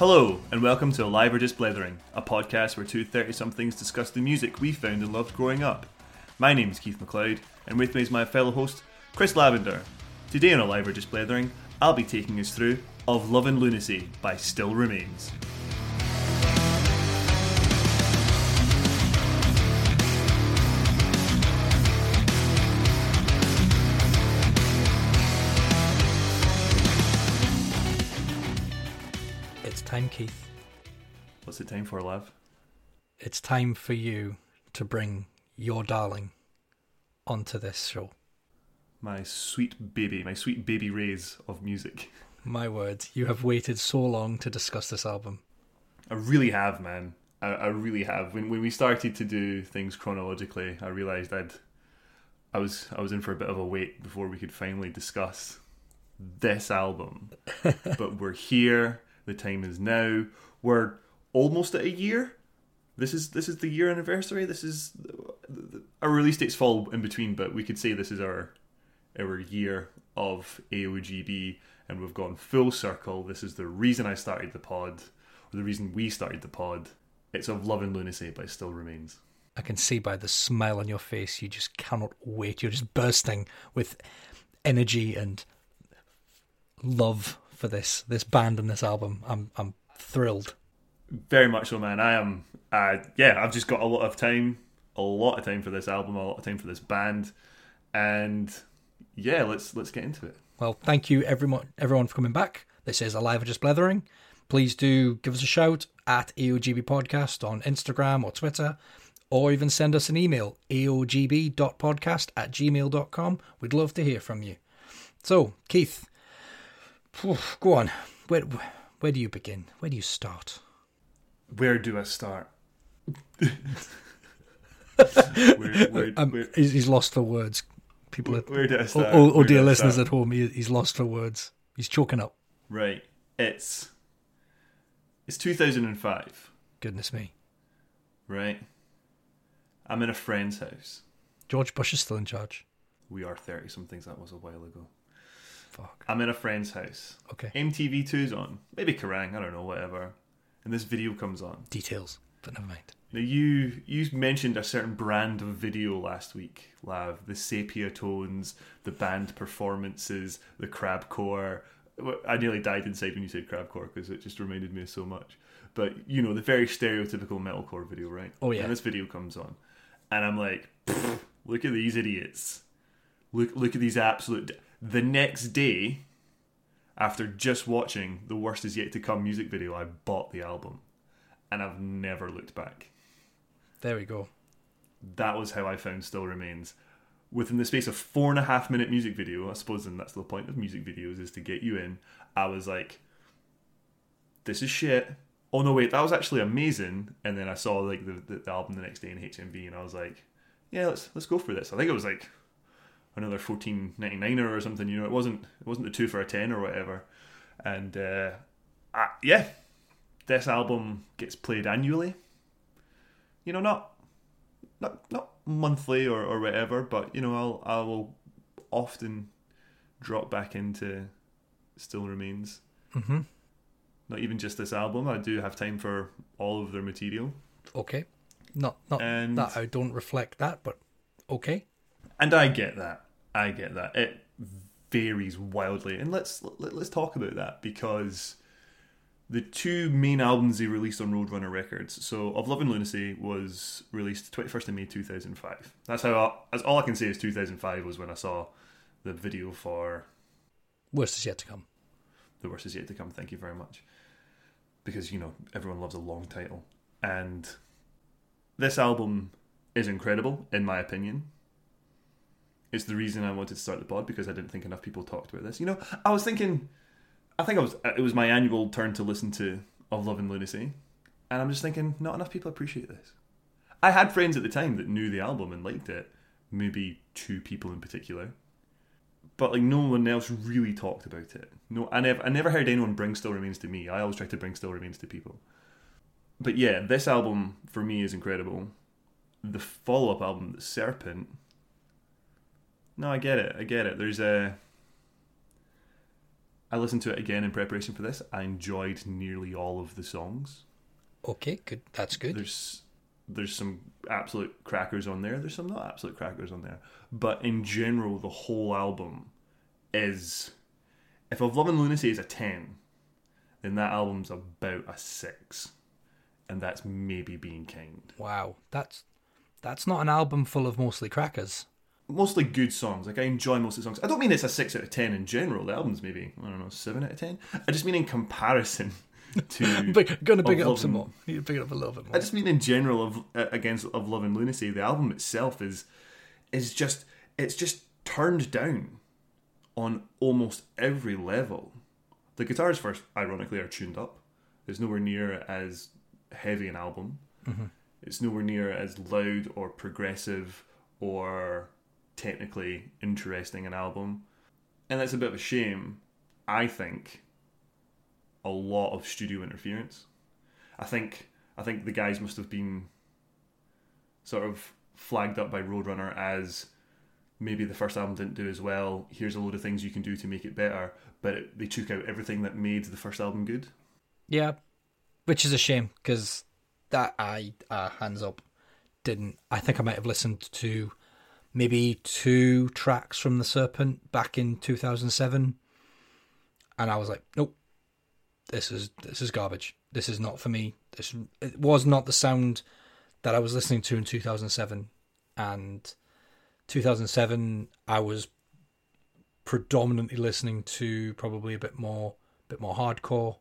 Hello, and welcome to Alive or Just Blethering, a podcast where two 30 somethings discuss the music we found and loved growing up. My name is Keith McLeod, and with me is my fellow host, Chris Lavender. Today on Alive or Just Blethering, I'll be taking us through Of Love and Lunacy by Still Remains. Time, Keith. What's it time for, love? It's time for you to bring your darling onto this show. My sweet baby, my sweet baby rays of music. My words, you have waited so long to discuss this album. I really have, man. I, I really have. When when we started to do things chronologically, I realised I'd I was I was in for a bit of a wait before we could finally discuss this album. but we're here. The time is now. We're almost at a year. This is this is the year anniversary. This is our release dates fall in between, but we could say this is our our year of AOGB, and we've gone full circle. This is the reason I started the pod, or the reason we started the pod. It's of Love and Lunacy, but it still remains. I can see by the smile on your face, you just cannot wait. You're just bursting with energy and love for this this band and this album. I'm I'm thrilled. Very much so, man. I am. Uh, yeah, I've just got a lot of time, a lot of time for this album, a lot of time for this band, and yeah, let's let's get into it. Well, thank you everyone everyone for coming back. This is Alive or Just Blethering. Please do give us a shout at AOGB Podcast on Instagram or Twitter, or even send us an email, aogb.podcast at gmail.com. We'd love to hear from you. So, Keith, go on. Where, where do you begin? Where do you start? Where do I start? where, where, Um, where, he's, lost for words. People, are, where do I or, start? or, or dear listeners start? at home, he, he's lost for words. He's choking up. Right. It's it's 2005, Goodness me. right? I'm in a friend's house. George Bush is still in charge. We are 30 somethings that was a while ago. Fuck. I'm in a friend's house. Okay. MTV2's on. Maybe Kerrang, I don't know, whatever. And this video comes on. Details, but never mind. Now you you mentioned a certain brand of video last week, Lav. The sepia tones, the band performances, the crabcore. I nearly died inside when you said crabcore because it just reminded me of so much. But you know the very stereotypical metalcore video, right? Oh, yeah. And this video comes on, and I'm like, look at these idiots. Look look at these absolute. The next day, after just watching the worst is yet to come music video, I bought the album, and I've never looked back There we go. that was how I found Still Remains. Within the space of four and a half minute music video, I suppose, and that's the point of music videos is to get you in. I was like, "This is shit." Oh no, wait, that was actually amazing. And then I saw like the, the, the album the next day in HMV, and I was like, "Yeah, let's let's go for this." I think it was like another fourteen ninety nine or something. You know, it wasn't it wasn't the two for a ten or whatever. And uh, I, yeah, this album gets played annually. You know, not not not monthly or, or whatever, but you know, I'll I will often drop back into Still Remains. hmm Not even just this album. I do have time for all of their material, Okay. Not not And- that I don't reflect that, but okay. and I get that. I get that. It varies wildly, and let's let, let's talk about that because the two main albums they released on Roadrunner Records. So, Of Love and Lunacy was released twenty first of May two thousand five. That's how. I, that's all I can say is two thousand five was when I saw the video for Worst is yet to come. The Worst Is Yet to Come. Thank you very much. Because, you know, everyone loves a long title. And this album is incredible, in my opinion. It's the reason I wanted to start the pod because I didn't think enough people talked about this. You know, I was thinking, I think I was, it was my annual turn to listen to Of Love and Lunacy. And I'm just thinking, not enough people appreciate this. I had friends at the time that knew the album and liked it. Maybe two people in particular but like no one else really talked about it. No, I never, I never heard anyone bring Still Remains to me. I always try to bring Still Remains to people. But yeah, this album for me is incredible. The follow-up album, Serpent. No, I get it. I get it. There's a I listened to it again in preparation for this. I enjoyed nearly all of the songs. Okay, good. That's good. There's there's some absolute crackers on there. There's some not absolute crackers on there. But in general, the whole album is if Of Love and Lunacy is a ten, then that album's about a six. And that's maybe being kind. Wow, that's that's not an album full of mostly crackers. Mostly good songs. Like I enjoy most of the songs. I don't mean it's a six out of ten in general. The album's maybe I don't know seven out of ten. I just mean in comparison to. But gonna big it up some more. You big it up a little bit more. I just mean in general of uh, against of Love and Lunacy. The album itself is is just it's just turned down on almost every level. The guitars first, ironically, are tuned up. It's nowhere near as heavy an album. It's nowhere near as loud or progressive or technically interesting an album, and that's a bit of a shame. I think a lot of studio interference. I think I think the guys must have been sort of flagged up by Roadrunner as maybe the first album didn't do as well. Here's a load of things you can do to make it better, but it, they took out everything that made the first album good. Yeah, which is a shame because that I uh, hands up didn't. I think I might have listened to maybe two tracks from the Serpent back in 2007, and I was like, nope, this is this is garbage. This is not for me. This it was not the sound that I was listening to in 2007, and 2007 I was predominantly listening to probably a bit more bit more hardcore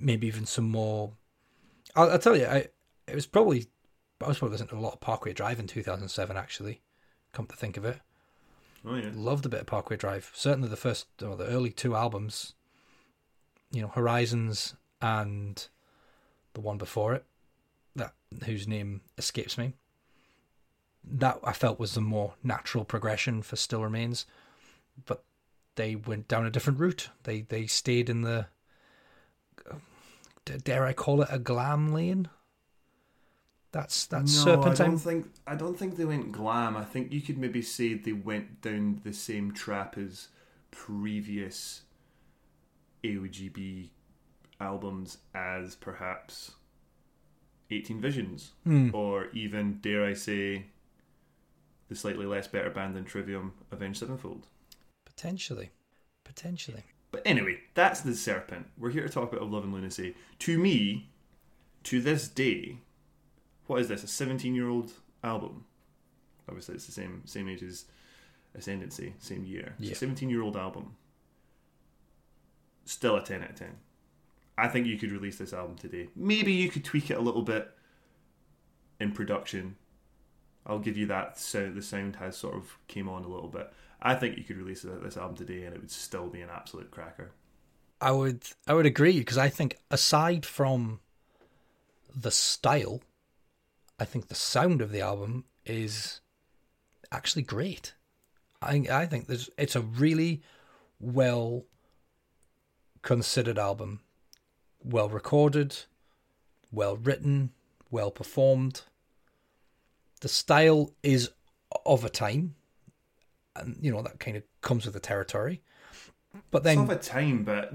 maybe even some more. I'll, I'll tell you, I it was probably I was probably listening to a lot of Parkway Drive in 2007. Actually, come to think of it, Oh yeah, loved a bit of Parkway Drive. Certainly the first or the early two albums, you know, Horizons and the one before it, that whose name escapes me. That I felt was the more natural progression for Still Remains, but they went down a different route. They they stayed in the uh, dare I call it a glam lane? That's that's no, I don't think I don't think they went glam. I think you could maybe say they went down the same trap as previous AOGB albums, as perhaps Eighteen Visions, Hmm. or even dare I say, the slightly less better band than Trivium, Avenged Sevenfold. Potentially, potentially. But anyway, that's the Serpent. We're here to talk about Love and Lunacy. To me, to this day, what is this? A seventeen-year-old album? Obviously, it's the same same age as Ascendancy, same year. Yeah. a seventeen-year-old album. Still a ten out of ten. I think you could release this album today. Maybe you could tweak it a little bit in production. I'll give you that. So the sound has sort of came on a little bit. I think you could release this album today and it would still be an absolute cracker. I would I would agree because I think aside from the style, I think the sound of the album is actually great. I I think there's it's a really well considered album, well recorded, well written, well performed. The style is of a time, and you know that kind of comes with the territory. But then It's of a time, but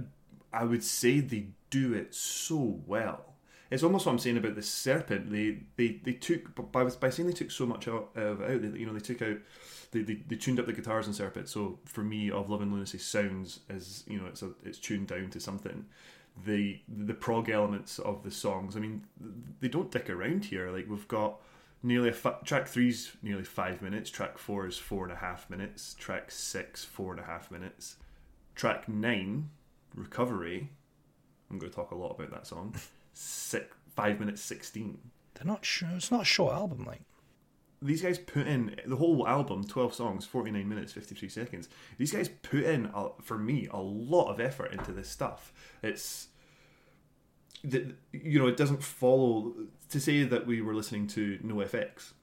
I would say they do it so well. It's almost what I'm saying about the serpent. They they, they took by by saying they took so much out of out. They, you know, they took out they, they, they tuned up the guitars in serpent. So for me, of Love and Lunacy sounds as you know, it's a, it's tuned down to something. The the prog elements of the songs. I mean, they don't dick around here. Like we've got nearly a track three's nearly five minutes. Track four is four and a half minutes. Track six four and a half minutes. Track nine, Recovery. I'm going to talk a lot about that song. Six, five minutes sixteen. they're not sure. It's not a short album, like. These guys put in the whole album, twelve songs, forty nine minutes, fifty three seconds. These guys put in, a, for me, a lot of effort into this stuff. It's, the, you know, it doesn't follow to say that we were listening to NoFX.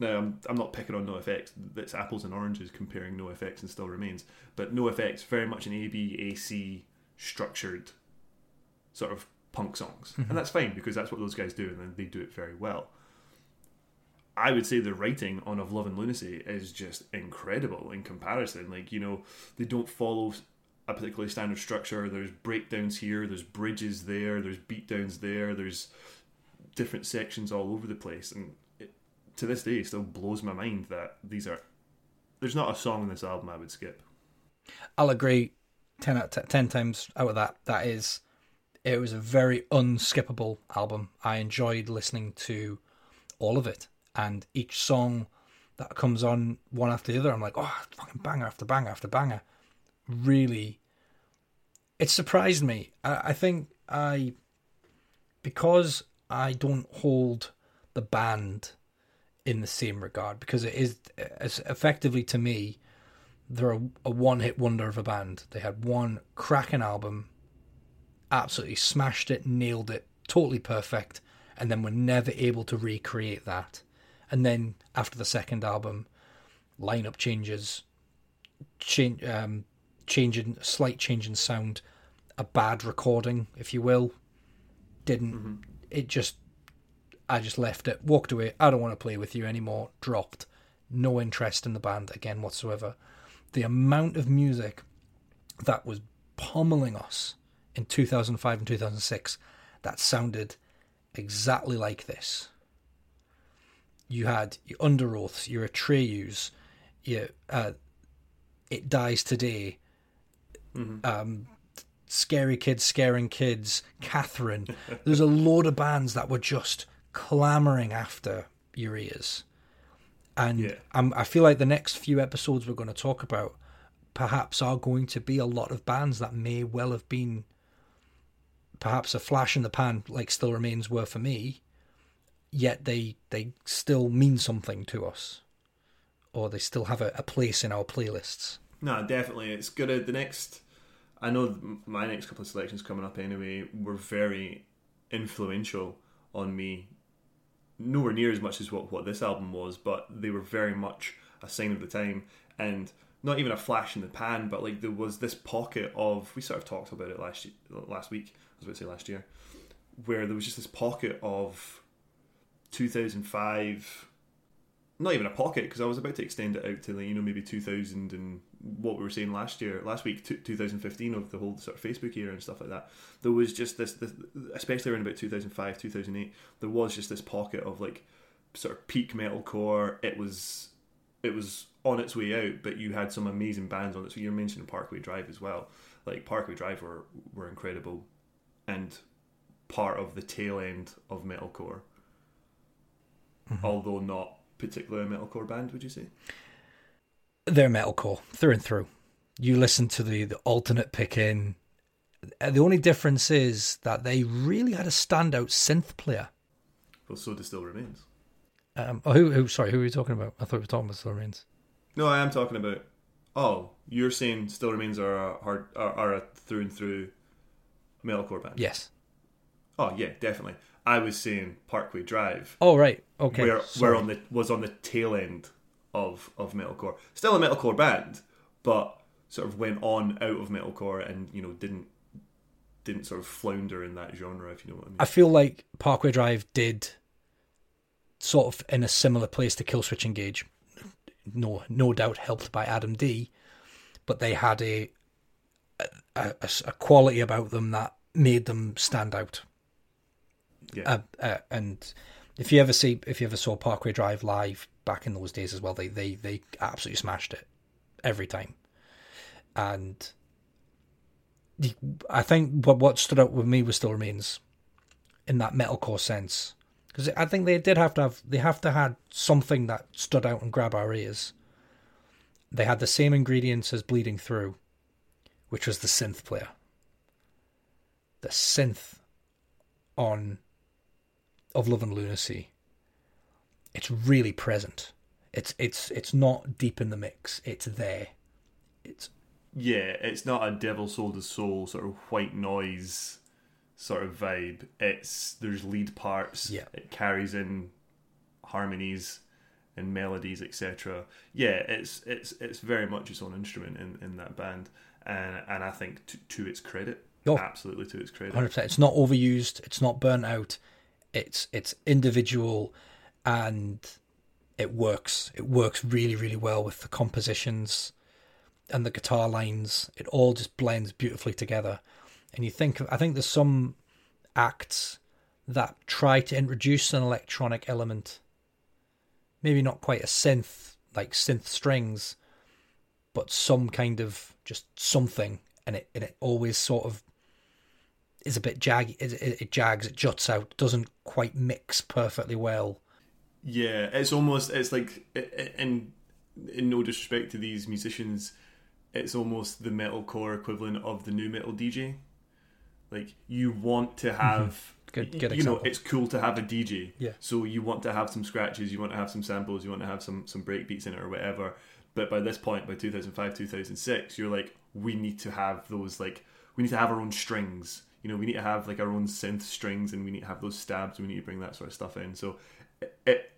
Now, I'm, I'm not picking on NoFX. That's apples and oranges comparing NoFX and still remains. But NoFX very much an A B A C structured sort of punk songs, and mm-hmm. that's fine because that's what those guys do, and they do it very well. I would say the writing on Of Love and Lunacy is just incredible in comparison. Like, you know, they don't follow a particularly standard structure. There's breakdowns here, there's bridges there, there's beatdowns there, there's different sections all over the place, and it, to this day, it still blows my mind that these are. There's not a song in this album I would skip. I'll agree. 10, out of 10 times out of that, that is, it was a very unskippable album. I enjoyed listening to all of it, and each song that comes on one after the other, I'm like, oh, fucking banger after banger after banger. Really, it surprised me. I, I think I, because I don't hold the band in the same regard, because it is effectively to me, they're a, a one hit wonder of a band. They had one cracking album, absolutely smashed it, nailed it, totally perfect, and then were never able to recreate that. And then after the second album, lineup changes, change, um, changing, slight change in sound, a bad recording, if you will. Didn't Mm-hmm. it just? I just left it, walked away. I don't want to play with you anymore. Dropped. No interest in the band again whatsoever. The amount of music that was pummeling us in 2005 and 2006 that sounded exactly like this. You had your Underoaths, your Atreyus, your uh, It Dies Today, um, Scary Kids Scaring Kids, Catherine. There's a load of bands that were just clamoring after your ears. And Yeah. I'm, I feel like the next few episodes we're going to talk about perhaps are going to be a lot of bands that may well have been perhaps a flash in the pan like Still Remains were for me, yet they they still mean something to us. Or they still have a, a place in our playlists. No, definitely. It's gonna the next. I know my next couple of selections coming up anyway were very influential on me. Nowhere near as much as what what this album was, but they were very much a sign of the time, and not even a flash in the pan. But like there was this pocket of we sort of talked about it last last week. I was about to say last year, where there was just this pocket of 2005 not even a pocket because I was about to extend it out to like, you know maybe 2000 and what we were saying last year last week t- 2015 of the whole sort of Facebook era and stuff like that. There was just this, this especially around about 2005 2008 there was just this pocket of like sort of peak metalcore. It was it was on its way out but you had some amazing bands on it. So you're mentioning Parkway Drive as well. Like Parkway Drive were, were incredible and part of the tail end of metalcore although not particularly a metalcore band, would you say? They're metalcore through and through. You listen to the, the alternate pick in. Uh, The only difference is that they really had a standout synth player. Well, so does Still Remains. Um, oh, who, who? Sorry, who are you talking about? I thought we were talking about Still Remains. No, I am talking about. Oh, you're saying Still Remains are a hard are, are a through and through metalcore band. Yes. Oh yeah, definitely. I was saying Parkway Drive, Oh right. Okay. where sorry. where on the was on the tail end of of metalcore. Still a metalcore band, but sort of went on out of metalcore and you know didn't didn't sort of flounder in that genre, if you know what I mean. I feel like Parkway Drive did sort of in a similar place to Killswitch Engage. No, no doubt helped by Adam D, but they had a a, a, a quality about them that made them stand out. yeah. Uh, uh, and if you ever see, if you ever saw Parkway Drive live back in those days as well, they they they absolutely smashed it every time. And the, I think what what stood out with me was still remains in that metalcore sense because I think they did have to have they have to had something that stood out and grab our ears. They had the same ingredients as Bleeding Through, which was the synth player. The synth on of Love and Lunacy. It's really present. It's it's it's not deep in the mix. It's there. It's Yeah, it's not a devil sold his soul sort of white noise sort of vibe. It's there's lead parts. Yeah. It carries in harmonies and melodies, etc. Yeah, it's it's it's very much its own instrument in, in that band, and and I think to, to its credit, Oh. absolutely to its credit. hundred percent. It's not overused. It's not burnt out. It's it's individual, and it works. It works really really well with the compositions. and the guitar lines, it all just blends beautifully together. And you think, I think there's some acts that try to introduce an electronic element, maybe not quite a synth, like synth strings, but some kind of just something, and it and it always sort of is a bit jaggy. It, it, it jags, it juts out, doesn't quite mix perfectly well. Yeah, it's almost it's like in in no disrespect to these musicians, it's almost the metalcore equivalent of the nu metal DJ. Like you want to mm-hmm. have good, good you know it's cool to have a DJ. Yeah. So you want to have some scratches, you want to have some samples, you want to have some some break beats in it or whatever. But by this point, by 2005, 2006, you're like, we need to have those like we need to have our own strings. You know, we need to have like our own synth strings, and we need to have those stabs. We need to bring that sort of stuff in. So, it,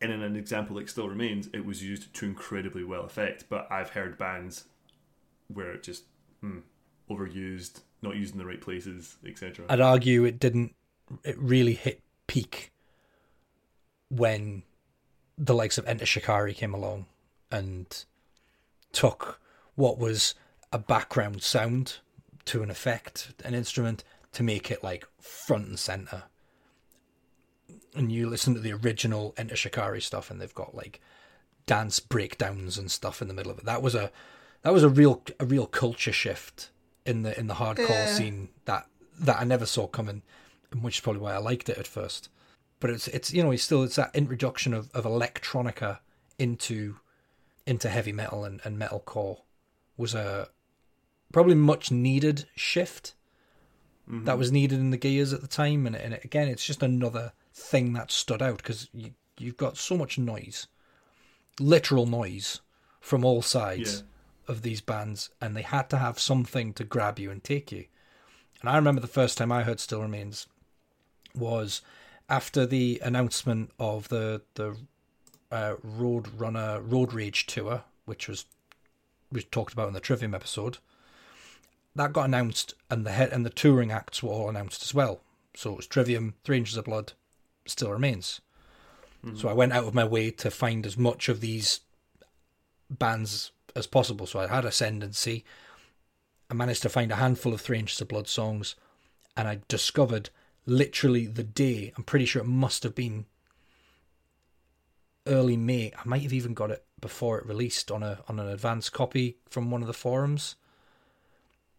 and in an example that still remains, it was used to incredibly well effect. But I've heard bands where it just hmm, overused, not used in the right places, etc. I'd argue it didn't. It really hit peak when the likes of Enter Shikari came along and took what was a background sound to an effect, an instrument, to make it like front and center and you listen to the original Enter Shikari stuff, and they've got like dance breakdowns and stuff in the middle of it. That was a that was a real a real culture shift in the in the hardcore yeah. scene that that I never saw coming, which is probably why I liked it at first. But it's it's you know it's still it's that introduction of, of electronica into into heavy metal and, and metalcore was a probably much needed shift mm-hmm. that was needed in the gears at the time and, and again it's just another thing that stood out because you, you've got so much noise, literal noise from all sides yeah. of these bands, and they had to have something to grab you and take you. And I remember the first time I heard Still Remains was after the announcement of the the uh, Road Runner Road Rage tour, which was we talked about in the Trivium episode. That got announced, and the head and the touring acts were all announced as well. So it was Trivium, Three Inches of Blood, still remains. Mm-hmm. So I went out of my way to find as much of these bands as possible. So I had Ascendancy. I managed to find a handful of Three Inches of Blood songs, and I discovered literally the day. I'm pretty sure it must have been early May. I might have even got it before it released on a on an advanced copy from one of the forums.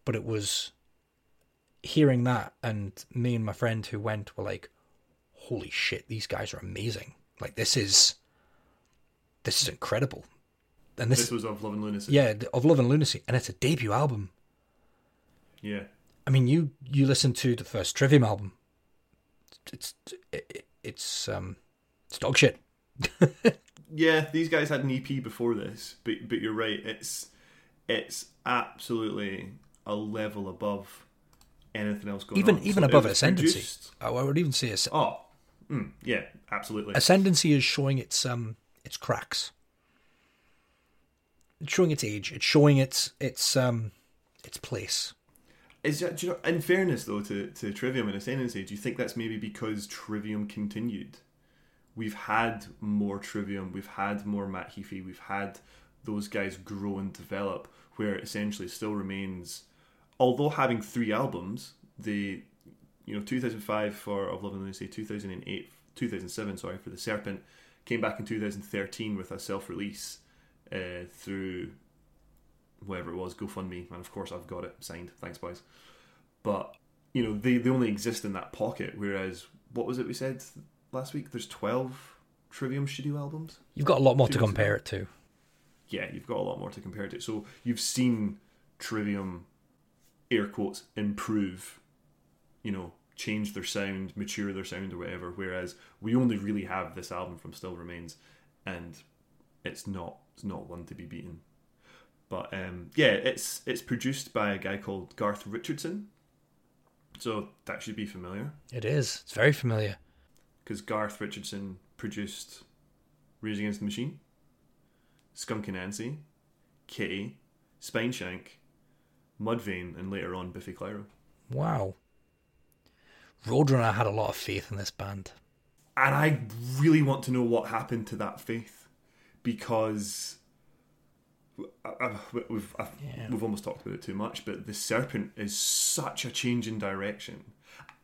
But it was hearing that, and me and my friend who went were like, holy shit, these guys are amazing. Like this is this is incredible. And this, this was of Love and Lunacy. Yeah, of Love and Lunacy, and it's a debut album. Yeah. I mean, you you listen to the first Trivium album. It's it, it's um it's dog shit. yeah, these guys had an EP before this, but but you're right. It's it's absolutely a level above anything else going even, on. Even so above Ascendancy. Produced... I would even say. Oh, Mm, yeah, absolutely. Ascendancy is showing its um its cracks. It's showing its age. It's showing its its um its place. Is that, you know, in fairness though to, to Trivium and Ascendancy, do you think that's maybe because Trivium continued? We've had more Trivium, we've had more Matt Heafy, we've had those guys grow and develop, where essentially still remains, although having three albums, the you know 2005 for Of Love and Lunacy, 2008, 2007, sorry, for the Serpent, came back in 2013 with a self-release uh, through whatever it was, GoFundMe, and of course I've got it signed. Thanks, boys. But you know they they only exist in that pocket, whereas what was it we said last week? There's 12 Trivium studio albums. You've got a lot more to compare it to. Yeah, you've got a lot more to compare it to. So you've seen Trivium, air quotes, improve you know, change their sound, mature their sound, or whatever. Whereas we only really have this album from Still Remains, and it's not it's not one to be beaten. But um, yeah, it's it's produced by a guy called Garth Richardson, so that should be familiar. It is. It's very familiar. Because Garth Richardson produced Rage Against the Machine, Skunk Anansie, Kittie, Spineshank, Mudvayne, and later on Biffy Clyro. Wow. Roadrunner had a lot of faith in this band. And I really want to know what happened to that faith because I, I, we've Yeah. we've almost talked about it too much, but the Serpent is such a change in direction.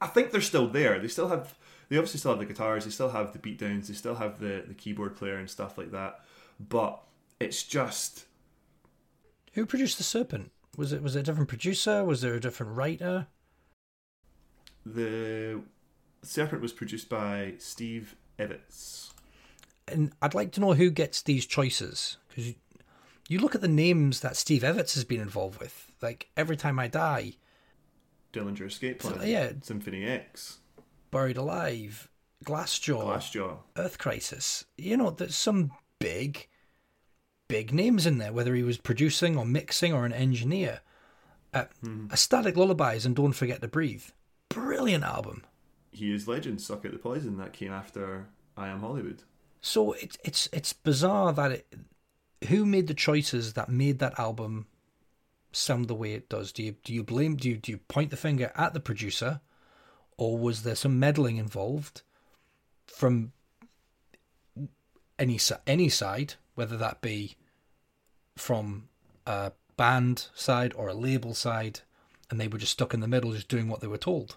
I think they're still there. They still have. They obviously still have the guitars. They still have the beatdowns. They still have the the keyboard player and stuff like that. But it's just Who produced the Serpent? Was it was it a different producer? Was there a different writer? the Serpent was produced by Steve Evans. And I'd like to know who gets these choices because you, you look at the names that Steve Evans has been involved with. Like every time I die, Dillinger Escape Plan, So, yeah. Symphony X, Buried Alive, Glassjaw, Glassjaw. Earth Crisis. You know, there's some big, big names in there. Whether he was producing or mixing or an engineer. Uh, A Static Lullaby's and Don't Forget to Breathe. Brilliant album. He is legend. Suck out the poison. That came after I Am Hollywood. So it's it's it's bizarre that it. Who made the choices that made that album sound the way it does? Do you do you blame do you do you point the finger at the producer, or was there some meddling involved from any any side, whether that be from a band side or a label side, and they were just stuck in the middle, just doing what they were told?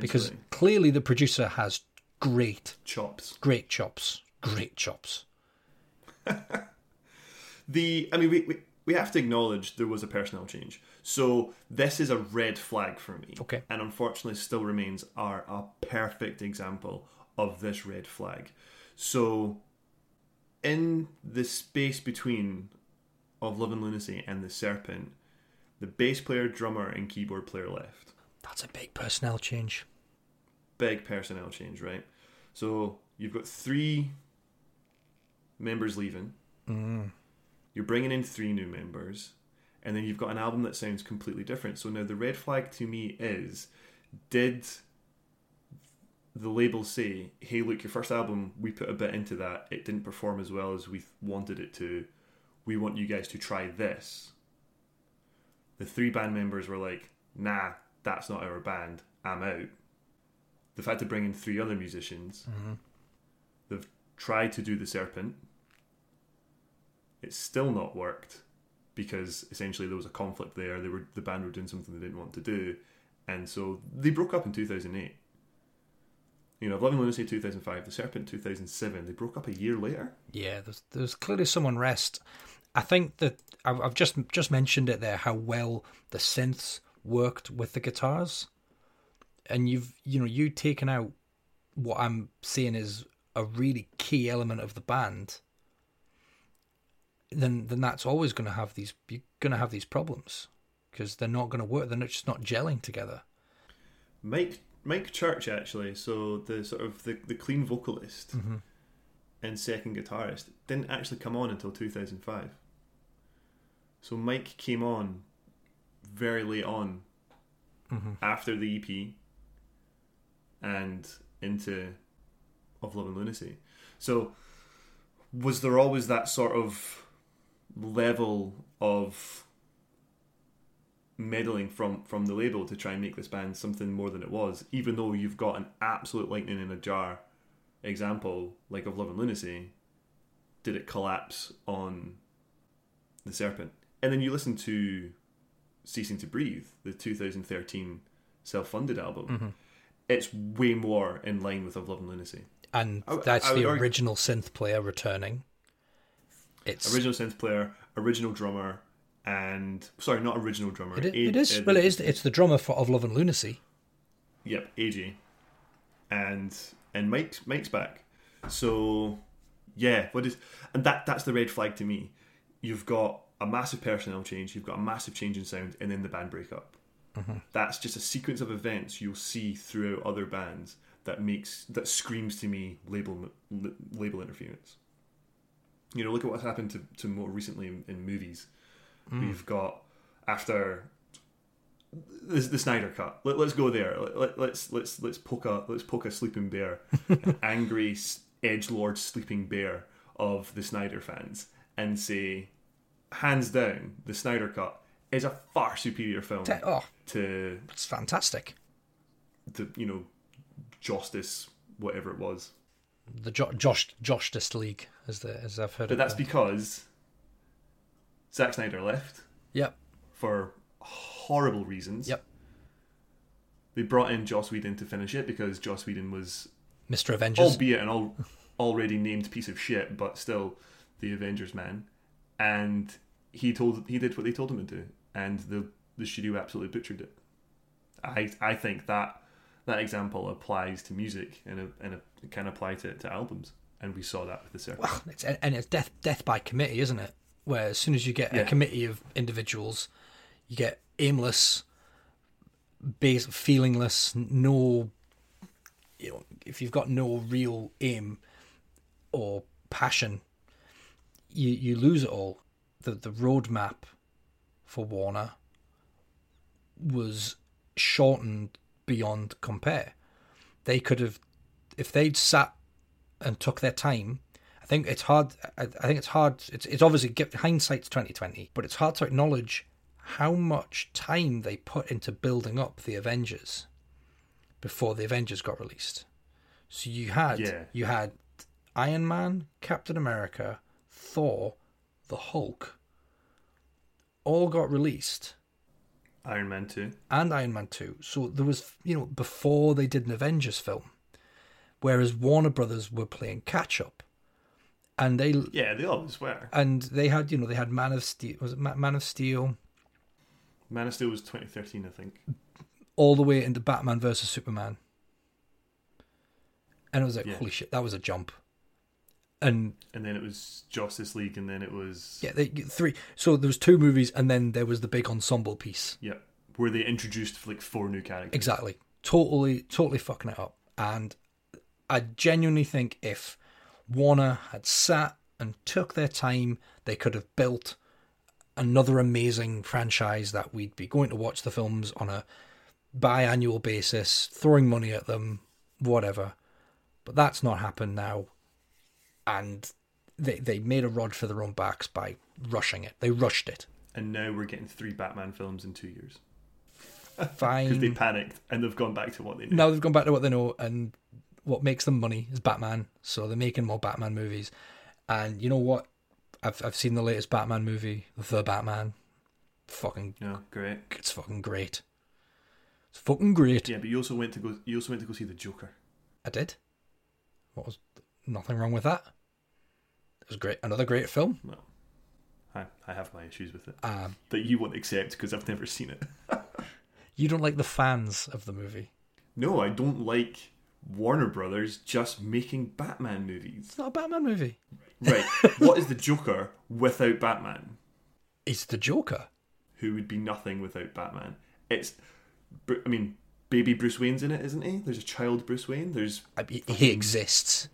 Because clearly the producer has great chops. great chops, great chops. The I mean we, we we have to acknowledge there was a personnel change. So this is a red flag for me. Okay. And unfortunately still remains are a perfect example of this red flag. So in the space between of Love and Lunacy and the Serpent, the bass player, drummer, and keyboard player left. That's a big personnel change. big personnel change, right? So you've got three members leaving. Mm. You're bringing in three new members, and then you've got an album that sounds completely different. So now the red flag to me is: did the label say, "Hey, look, your first album, we put a bit into that. It didn't perform as well as we wanted it to. We want you guys to try this." The three band members were like, "Nah, that's not our band. I'm out." they've had to bring in three other musicians. Mm-hmm. They've tried to do the Serpent. It's still not worked because essentially there was a conflict there. They were the band were doing something they didn't want to do, and so they broke up in two thousand eight. You know, Love and Lunacy two thousand five, the Serpent two thousand seven. They broke up a year later. Yeah, there's there's clearly some unrest. I think that I've, I've just just mentioned it there how well the synths worked with the guitars, and you've you know you taken out what I'm saying is a really key element of the band. Then then that's always going to have these you're going to have these problems because they're not going to work. They're not, just not gelling together. Mike Mike Church actually, so the sort of the, the clean vocalist mm-hmm. and second guitarist didn't actually come on until 2005. So Mike came on very late on mm-hmm. after the EP and into of Love and Lunacy. So was there always that sort of level of meddling from from the label to try and make this band something more than it was, even though you've got an absolute lightning in a jar example like of Love and Lunacy, did it collapse on the Serpent? And then you listen to Ceasing to Breathe, the 2013 self-funded album. Mm-hmm. It's way more in line with Of Love and Lunacy. And I- that's I would the argue- original synth player returning. It's Original synth player, original drummer, and sorry, not original drummer. It is, A- it is uh, well, it is. It's the drummer for Of Love and Lunacy. Yep, AJ, and and Mike's Mike's back. So yeah, what is and that that's the red flag to me. You've got a massive personnel change. You've got a massive change in sound, and then the band breakup. That's just a sequence of events you'll see throughout other bands that makes that screams to me label label interference. You know, look at what's happened to, to more recently in, in movies. Hmm. We've got after the, the Snyder cut. Let, us go there. Let, let, let's let's let's poke a let's poke a sleeping bear, an angry edge lord sleeping bear of the Snyder fans, and say, hands down, the Snyder cut is a far superior film Te- Oh, to it's fantastic. the you know justice whatever it was. The jo- Josh Josh League, as the as I've heard But it. that's called. because Zack Snyder left Yep. for horrible reasons. Yep. They brought in Joss Whedon to finish it because Joss Whedon was, Mr. Avengers. albeit an al- already named piece of shit, but still the Avengers man. And he told he did what they told him to do, and the the studio absolutely butchered it. I I think that that example applies to music and a, and a, it can apply to, to albums, and we saw that with the Serpent. Well, it's, and it's death death by committee, isn't it? Where as soon as you get a committee of individuals, you get aimless, base feelingless, no. You know, if you've got no real aim or passion, you you lose it all. The the roadmap for Warner was shortened beyond compare. They could have, if they'd sat and took their time. I think it's hard. I, think it's hard. It's it's obviously hindsight's twenty twenty, but it's hard to acknowledge how much time they put into building up the Avengers before the Avengers got released. So you had Yeah. you had Iron Man, Captain America, Thor, the Hulk, all got released Iron Man two. and Iron Man 2. So there was, you know, before they did an Avengers film, whereas Warner Brothers were playing catch up. And they Yeah, they always were. and they had, you know, they had Man of Steel, was it Man of Steel Man of Steel was 2013, I think. all the way into Batman versus Superman. And it was like, Yeah. holy shit, that was a jump. And And then it was Justice League, and then it was yeah, they three so there was two movies and then there was the big ensemble piece. yeah, where they introduced like four new characters. Exactly. Totally, totally fucking it up. And I genuinely think if Warner had sat and took their time, they could have built another amazing franchise that we'd be going to watch the films on a biannual basis, throwing money at them, whatever. But that's not happened now. And they they made a rod for their own backs by rushing it. They rushed it. And now we're getting three Batman films in two years Fine. because they panicked and they've gone back to what they know. now they've gone back to what they know and what makes them money is Batman. So they're making more Batman movies. And you know what? I've I've seen the latest Batman movie, The Batman. Fucking No, great. it's fucking great. It's fucking great. Yeah, but you also went to go. You also went to go see the Joker. I did. What was nothing wrong with that? It was great. Another great film. No, I I have my issues with it Um, that you won't accept because I've never seen it. you don't like the fans of the movie. No, I don't like Warner Brothers just making Batman movies. It's not a Batman movie. Right. what is the Joker without Batman? It's the Joker. Who would be nothing without Batman? It's, I mean, baby Bruce Wayne's in it, isn't he? There's a child Bruce Wayne. There's I mean, he exists.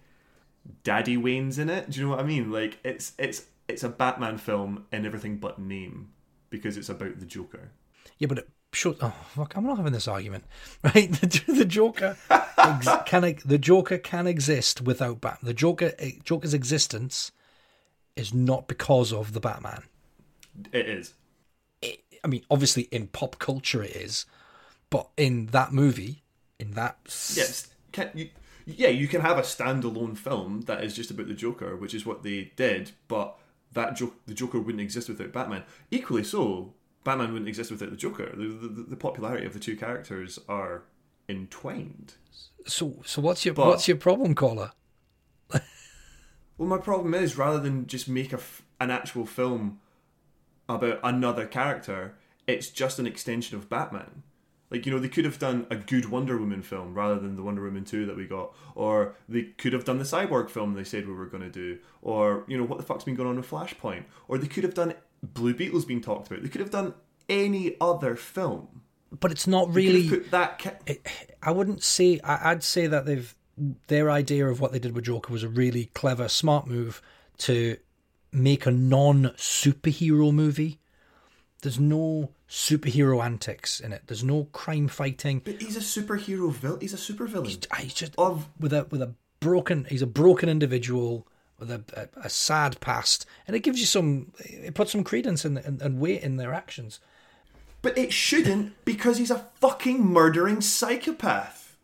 Daddy Wayne's in it. Do you know what I mean? Like it's it's it's a Batman film in everything but name because it's about the Joker. Yeah, but it shows. Oh fuck! I'm not having this argument. Right? The, the Joker ex- can the Joker can exist without Batman. The Joker eh, Joker's existence is not because of the Batman. It is. It, I mean, obviously in pop culture it is, but in that movie, in that Yes. Can you? Yeah, you can have a standalone film that is just about the Joker, which is what they did, but that jo- the Joker wouldn't exist without Batman. Equally so, Batman wouldn't exist without the Joker. The, the, the popularity of the two characters are entwined. So so what's your But- what's your problem, caller? Well, my problem is rather than just make a f- an actual film about another character, it's just an extension of Batman. Like you know, they could have done a good Wonder Woman film rather than the Wonder Woman two that we got, or they could have done the Cyborg film they said we were going to do, or you know what the fuck's been going on with Flashpoint, or they could have done Blue Beetle's being talked about. They could have done any other film. But it's not really. put that. Ca- I wouldn't say. I, I'd say that they've their idea of what they did with Joker was a really clever, smart move to make a non-superhero movie. There's no superhero antics in it. There's no crime fighting. but he's a superhero villain. He's a supervillain Ah, He's just of with a with a broken. He's a broken individual with a, a, a sad past, and it gives you some. It puts some credence in, and and weight in their actions. But it shouldn't because he's a fucking murdering psychopath.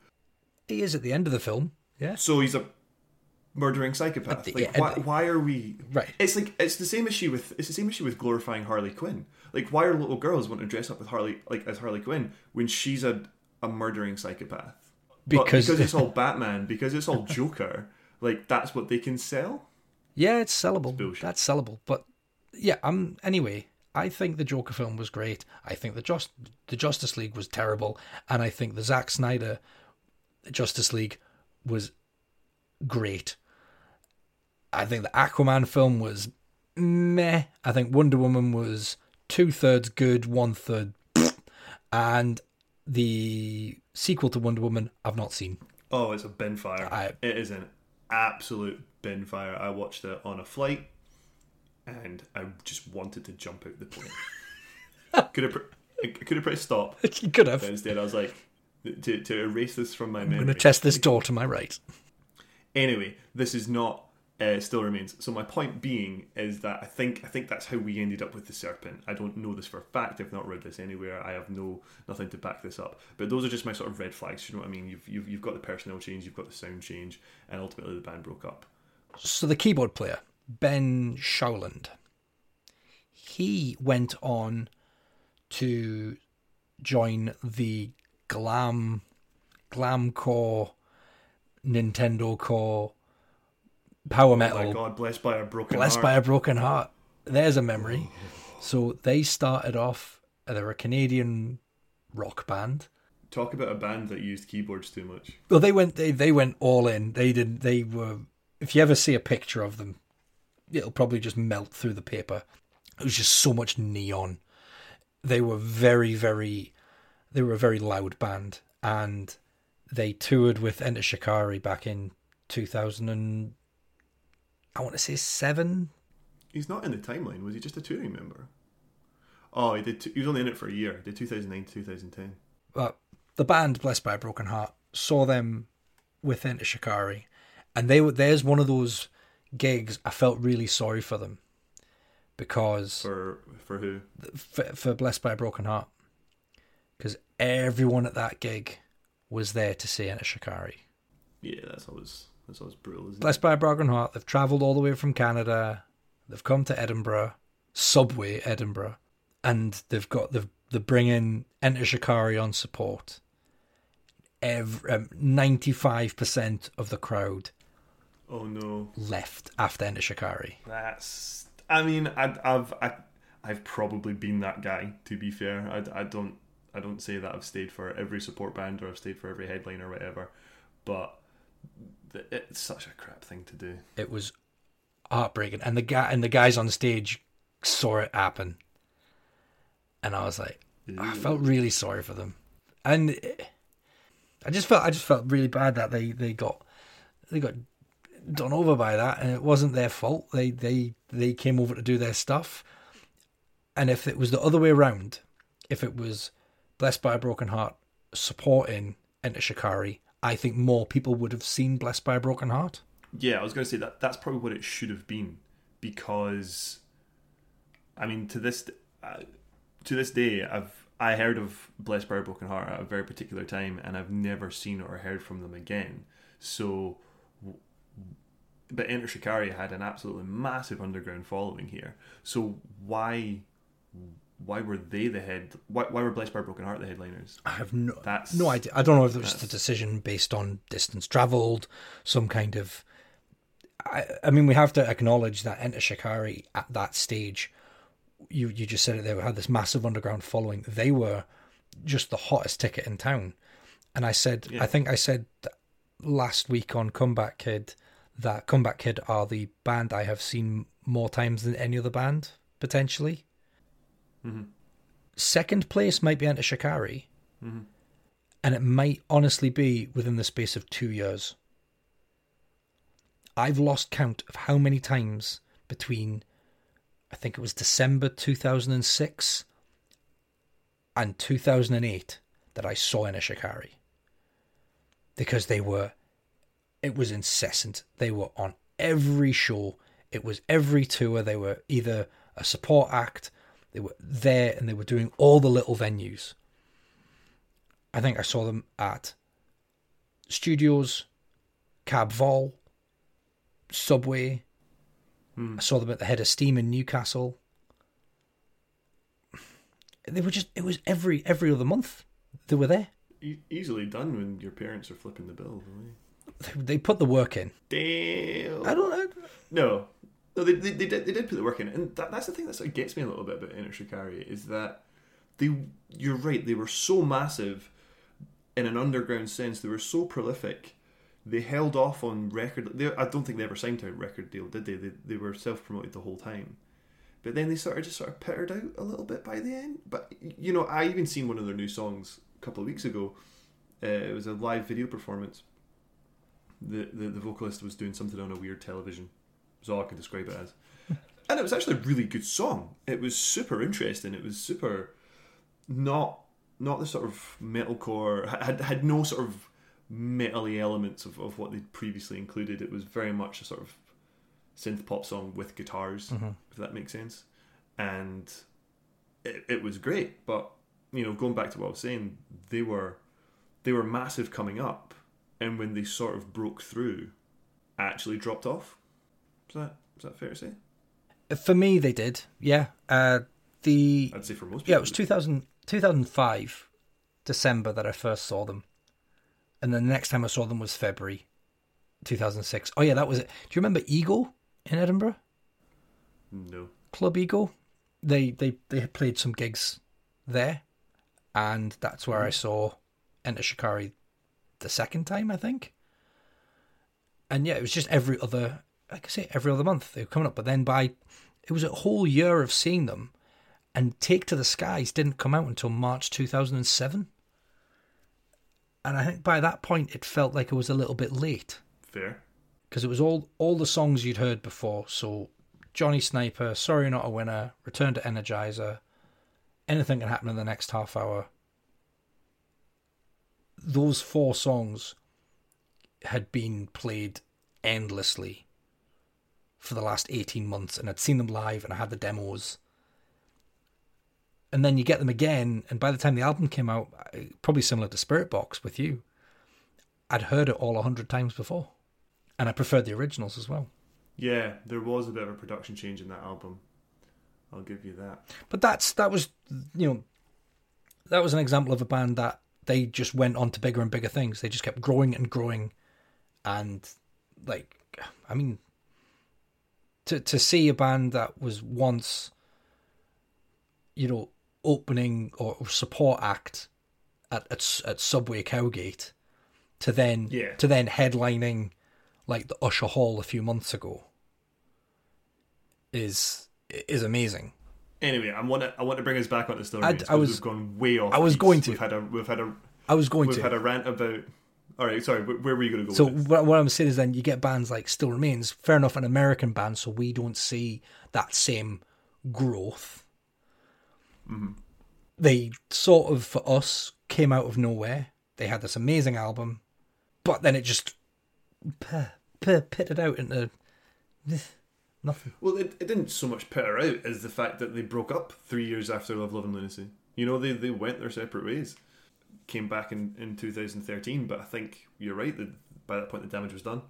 He is at the end of the film. Yeah. So he's a murdering psychopath. the- like yeah, why, why are we Right. It's like it's the same issue with it's the same issue with glorifying Harley Quinn. Like why are little girls want to dress up with Harley like as Harley Quinn when she's a a murdering psychopath? But Because- because it's all Batman, because it's all Joker, like that's what they can sell. Yeah, it's sellable. bullshit. That's sellable. But yeah, um. Anyway, I think the Joker film was great. I think the just the Justice League was terrible, and I think the Zack Snyder Justice League was great. I think the Aquaman film was meh. I think Wonder Woman was two thirds good, one third, and the sequel to Wonder Woman I've not seen. Oh, it's a bin fire. I- it is an absolute bin fire. I watched it on a flight, and I just wanted to jump out the plane. could have could have pressed stop, you could have. but instead I was like, to to erase this from my memory. I'm going to test this door to my right. Anyway, this is not. Uh, still remains. So my point being is that I think I think that's how we ended up with the serpent. I don't know this for a fact. I've not read this anywhere. I have no nothing to back this up. But those are just my sort of red flags. You know what I mean? You've you've, you've got the personnel change, you've got the sound change, and ultimately the band broke up. So the keyboard player, Ben Showland, he went on to join the glam glamcore Nintendo core power Oh my metal God, blessed by a broken heart. blessed heart. by a broken heart. There's a memory. So they started off they're a Canadian rock band. Talk about a band that used keyboards too much. Well, they went they they went all in. They did they were. If you ever see a picture of them, it'll probably just melt through the paper. It was just so much neon. They were very very, they were a very loud band, and they toured with Enter Shikari back in two thousand and I want to say seven. He's not in the timeline. Was he just a touring member? Oh, he did. T- he was only in it for a year. Did 2009 to 2010. But the band Blessed by a Broken Heart saw them within Enter Shikari, and they were there's one of those gigs I felt really sorry for them because For for who? for, for Blessed by a Broken Heart because everyone at that gig was there to see Enter Shikari. Yeah, that's always that's always brutal, isn't Blessed by a Broken Heart, they've travelled all the way from Canada, they've come to Edinburgh, Subway Edinburgh, and they've got the the bring in Enter Shikari on support. Every um, ninety five percent of the crowd? Oh no, left after Enter Shikari. that's. I mean, I, I've I, I've probably been that guy. To be fair, I, I don't I don't say that I've stayed for every support band or I've stayed for every headline or whatever, but it's such a crap thing to do. It was heartbreaking, and the guy and the guys on stage saw it happen, and I was like, I felt really sorry for them, and it- I just felt I just felt really bad that they they got they got done over by that, and it wasn't their fault. They they they came over to do their stuff, and if it was the other way around, if it was Blessed by a Broken Heart supporting Enter Shikari, I think more people would have seen Blessed by a Broken Heart. Yeah, I was going to say that that's probably what it should have been because, I mean, to this uh, to this day, I've I heard of Blessed by a Broken Heart at a very particular time, and I've never seen or heard from them again. So, but Enter Shikari had an absolutely massive underground following here. So why why were they the head? Why, why were Blessed by Broken Heart the headliners? I have no That's- no idea. I don't know if it was the decision based on distance travelled, some kind of. I, I mean, we have to acknowledge that Enter Shikari at that stage, you you just said it. They had this massive underground following. They were just the hottest ticket in town, and I said, Yeah. I think I said last week on Comeback Kid that Comeback Kid are the band I have seen more times than any other band potentially. Mm-hmm. Second place might be Enter Shikari mm-hmm. and it might honestly be within the space of two years. I've lost count of how many times between, I think it was December 2006 and 2008 that I saw Enter Shikari. Because they were, it was incessant. They were on every show, it was every tour. They were either a support act, they were there, and they were doing all the little venues. I think I saw them at Studios, Cab Vol, Subway. Hmm. I saw them at the Head of Steam in Newcastle. They were just it was every every other month they were there. E- easily done when your parents are flipping the bill, really. They, they put the work in. Damn. I don't know. No, no, they, they, they did they did put the work in, and that, that's the thing that sort of gets me a little bit about Enter Shikari is that they you're right they were so massive in an underground sense they were so prolific they held off on record they, I don't think they ever signed to a record deal did they? They, they were self promoted the whole time. But then they sort of just sort of petered out a little bit by the end but you know I even seen one of their new songs a couple of weeks ago. Uh, it was a live video performance. The, the the vocalist was doing something on a weird television is all I can describe it as. and it was actually a really good song. It was super interesting. It was super not not the sort of metalcore had had no sort of metally elements of, of what they'd previously included. It was very much a sort of synth pop song with guitars, mm-hmm. if that makes sense. And it, it was great, but you know, going back to what I was saying, they were they were massive coming up, and when they sort of broke through, actually dropped off. Is that is that fair to say? For me, they did. Yeah. Uh, the I'd say for most people. yeah, it was 2000, 2005, December that I first saw them, and then the next time I saw them was February, two thousand six. Oh yeah, that was it. Do you remember Eagle in Edinburgh? No. Club Eagle. They they they played some gigs there, and that's where I saw Enter Shikari the second time, I think. And yeah, it was just every other, like I say, every other month they were coming up. But then by, it was a whole year of seeing them, and Take to the Skies didn't come out until March two thousand and seven. And I think by that point it felt like it was a little bit late Fair. because it was all all the songs you'd heard before. So Johnny Sniper, Sorry Not a Winner, Return to Energizer, anything can happen in the next half hour. Those four songs had been played endlessly for the last 18 months and I'd seen them live and I had the demos. And then you get them again, and by the time the album came out, probably similar to Spiritbox with you, I'd heard it all a hundred times before. And I preferred the originals as well. Yeah, there was a bit of a production change in that album. I'll give you that. But that's that was you know that was an example of a band that they just went on to bigger and bigger things. They just kept growing and growing and like I mean to to see a band that was once you know opening or support act at at, at Subway Cowgate to then Yeah. to then headlining like the Usher Hall a few months ago is is amazing. Anyway, I want to I want to bring us back on the story. I- I was- we've gone way off. I was piece. going to. We've had a we've had a I was going we've to had a rant about. All right, sorry. Where, where were you going to go? So what, what I'm saying is, then you get bands like Still Remains, fair enough, an American band, so we don't see that same growth. Mm-hmm. They sort of, for us, came out of nowhere. They had this amazing album, but then it just p- p- pitted out into nothing. Well, it, it didn't so much put her out as the fact that they broke up three years after Love, Love and Lunacy. You know, they, they went their separate ways. Came back in, in 2013, but I think you're right that by that point the damage was done.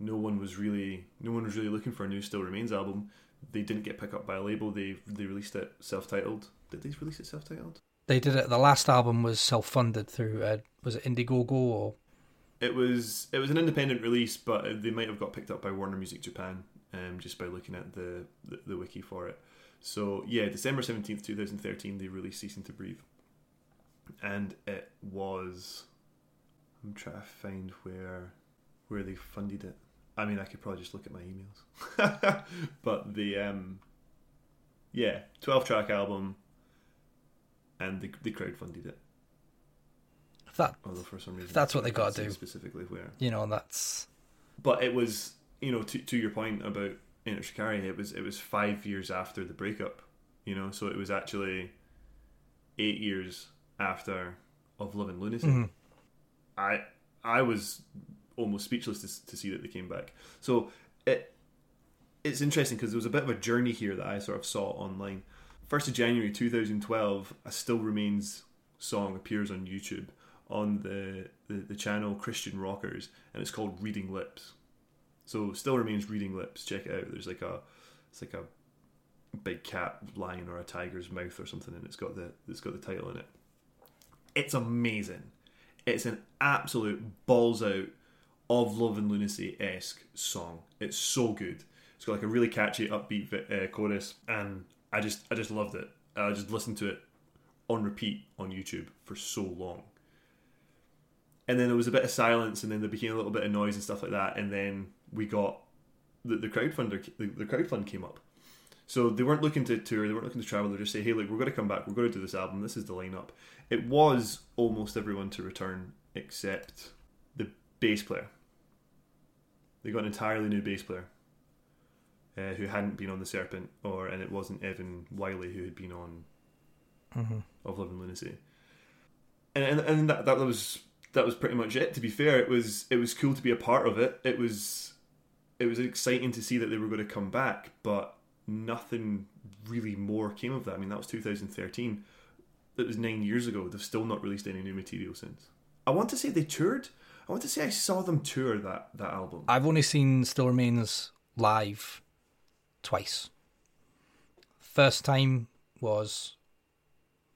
No one was really no one was really looking for a new Still Remains album. They didn't get picked up by a label. They they released it self-titled. Did they release it self-titled? They did it. The last album was self-funded through, uh, was it Indiegogo or It was it was an independent release, but they might have got picked up by Warner Music Japan, um, just by looking at the, the the wiki for it. So yeah, December seventeenth, two thousand thirteen, they released "Ceasing to Breathe," and it was. I'm trying to find where where they funded it. I mean, I could probably just look at my emails, but the um, yeah, twelve track album, and the they they crowdfunded it. that, Although for some reason that's what they I gotta do. specifically where. you know, that's but it was you know to, to your point about Enter Shikari it was it was five years after the breakup you know so it was actually eight years after of Love and Lunacy Mhm. I I was almost speechless to, to see that they came back so it it's interesting because there was a bit of a journey here that I sort of saw online 1st of January 2012 a Still Remains song appears on YouTube on the, the, the channel Christian Rockers and it's called Reading Lips So still remains reading lips. Check it out. There's like a it's like a big cat lion or a tiger's mouth or something, and it's got the it's got the title in it. It's amazing. It's an absolute balls out of Love and Lunacy esque song. It's so good. It's got like a really catchy, upbeat uh, chorus, and I just I just loved it. I just listened to it on repeat on YouTube for so long. And then there was a bit of silence, and then there became a little bit of noise and stuff like that, and then we got the, the crowdfunder the, the crowdfund came up. So they weren't looking to tour, they weren't looking to travel. They just say, "Hey, look, we're going to come back. We're going to do this album. This is the lineup." It was almost everyone to return except the bass player. They got an entirely new bass player uh, who hadn't been on the Serpent, or and it wasn't Evan Wiley who had been on Mm-hmm. of Love and Lunacy. And and, and that, that was that was pretty much it. To be fair, it was it was cool to be a part of it. It was it was exciting to see that they were going to come back, but nothing really more came of that. I mean, that was 2013. That was nine years ago. They've still not released any new material since. I want to say they toured. I want to say I saw them tour that that album. I've only seen Still Remains live twice. First time was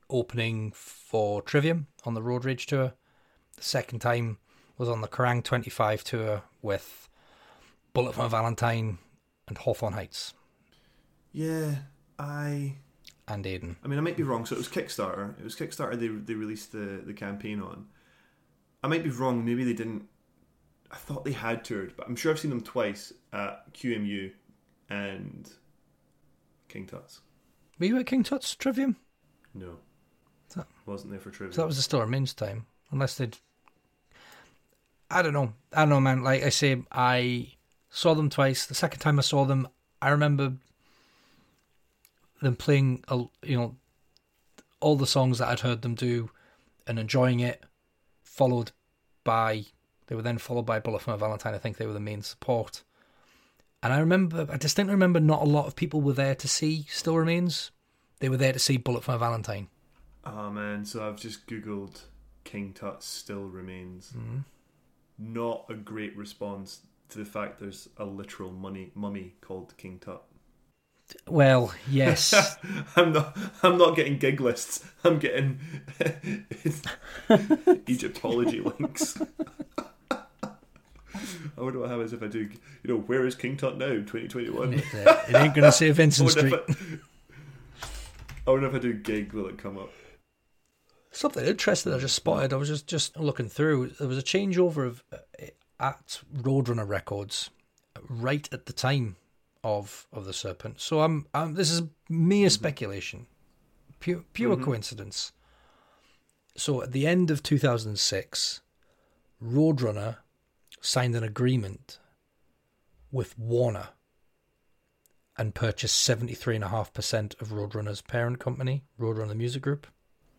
opening for Trivium on the Road Rage tour. The second time was on the Kerrang 25 tour with Bullet for Valentine and Hawthorne Heights Yeah, I and Aiden. I mean, I might be wrong. So it was Kickstarter. It was Kickstarter. They they released the the campaign on. I might be wrong. Maybe they didn't. I thought they had toured, but I'm sure I've seen them twice at QMU and King Tut's. Were you at King Tut's Trivium? No, That- wasn't there for Trivium. So that was the Still Remains time. Unless they'd. I don't know. I don't know, man. Like I say, I saw them twice. The second time I saw them, I remember them playing, a, you know, all the songs that I'd heard them do and enjoying it, followed by, they were then followed by Bullet for My Valentine. I think they were the main support. And I remember, I distinctly remember not a lot of people were there to see Still Remains. They were there to see Bullet for My Valentine. Oh man, so I've just googled King Tut still remains. Mhm. Not a great response to the fact there's a literal money mummy called King Tut. Well, yes. I'm not. I'm not getting gig lists. I'm getting Egyptology links. I wonder what happens if I do. You know, where is King Tut now? 2021. it ain't gonna say Vincent Street. I, I wonder if I do gig, will it come up? Something interesting I just spotted. I was just just looking through. There was a changeover of uh, at Roadrunner Records right at the time of of the Serpent. So I'm, I'm this is mere speculation, pure pure Mhm. coincidence. So at the end of 2006, Roadrunner signed an agreement with Warner and purchased 73.5% of Roadrunner's parent company, Roadrunner Music Group.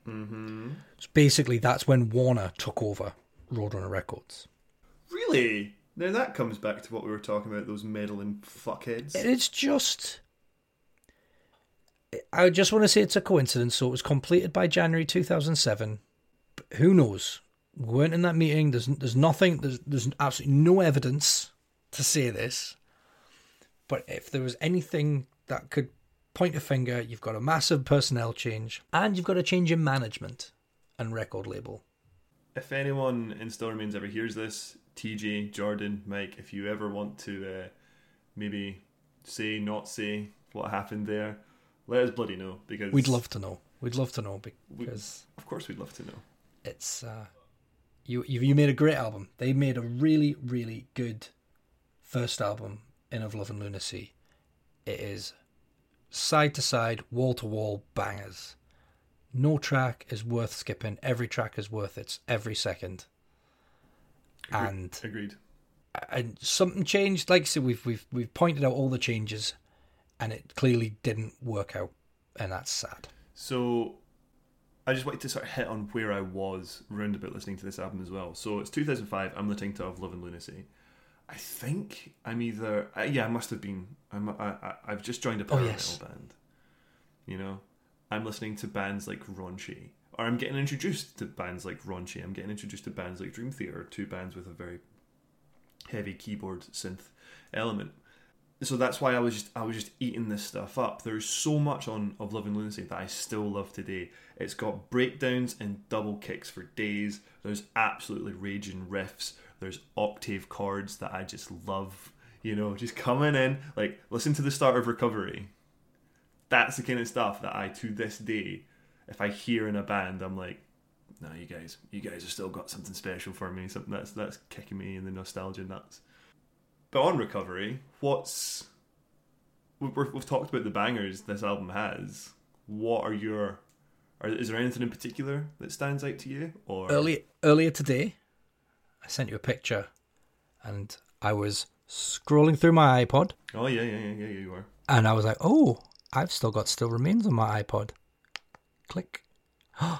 Mm-hmm. So basically, that's when Warner took over Roadrunner Records. Really? Now that comes back to what we were talking about. Those meddling fuckheads. It's just. I just want to say it's a coincidence. So it was completed by January 2007. But who knows? We weren't in that meeting. There's there's nothing. There's there's absolutely no evidence to say this. But if there was anything that could point a finger, you've got a massive personnel change, and you've got a change in management and record label. if anyone in Still Remains ever hears this, TJ, Jordan, Mike, if you ever want to uh, maybe say, not say what happened there, let us bloody know because We'd love to know. We'd love to know We- because Of course, we'd love to know. it's uh, you, you you made a great album. They made a really really good first album in Of Love and Lunacy. It is side to side, wall to wall bangers. No track is worth skipping. Every track is worth its every second. Agreed. And Agreed. and something changed. Like I said, we've we've we've pointed out all the changes, and it clearly didn't work out, and that's sad. So I just wanted to sort of hit on where I was round about listening to this album as well. So it's 2005. I'm listening to Of Love and Lunacy. I think I'm either uh, yeah I must have been I'm I, I I've just joined a power Oh, yes. metal band. You know, I'm listening to bands like Raunchy, or I'm getting introduced to bands like Raunchy. I'm getting introduced to bands like Dream Theater, two bands with a very heavy keyboard synth element. So that's why I was just I was just eating this stuff up. There's so much on of Love and Lunacy that I still love today. It's got breakdowns and double kicks for days. There's absolutely raging riffs. There's octave chords that I just love. You know, just coming in like listen to the start of Recovery. That's the kind of stuff that I to this day, if I hear in a band, I'm like, no, you guys, you guys have still got something special for me. Something that's that's kicking me in the nostalgia nuts. But on recovery, what's we've, we've talked about the bangers this album has. What are your? Are, is there anything in particular that stands out to you? Or Earlier earlier today, I sent you a picture, and I was scrolling through my iPod, oh yeah, yeah, yeah, yeah, you are. and I was like, "Oh, I've still got Still Remains on my iPod." Click.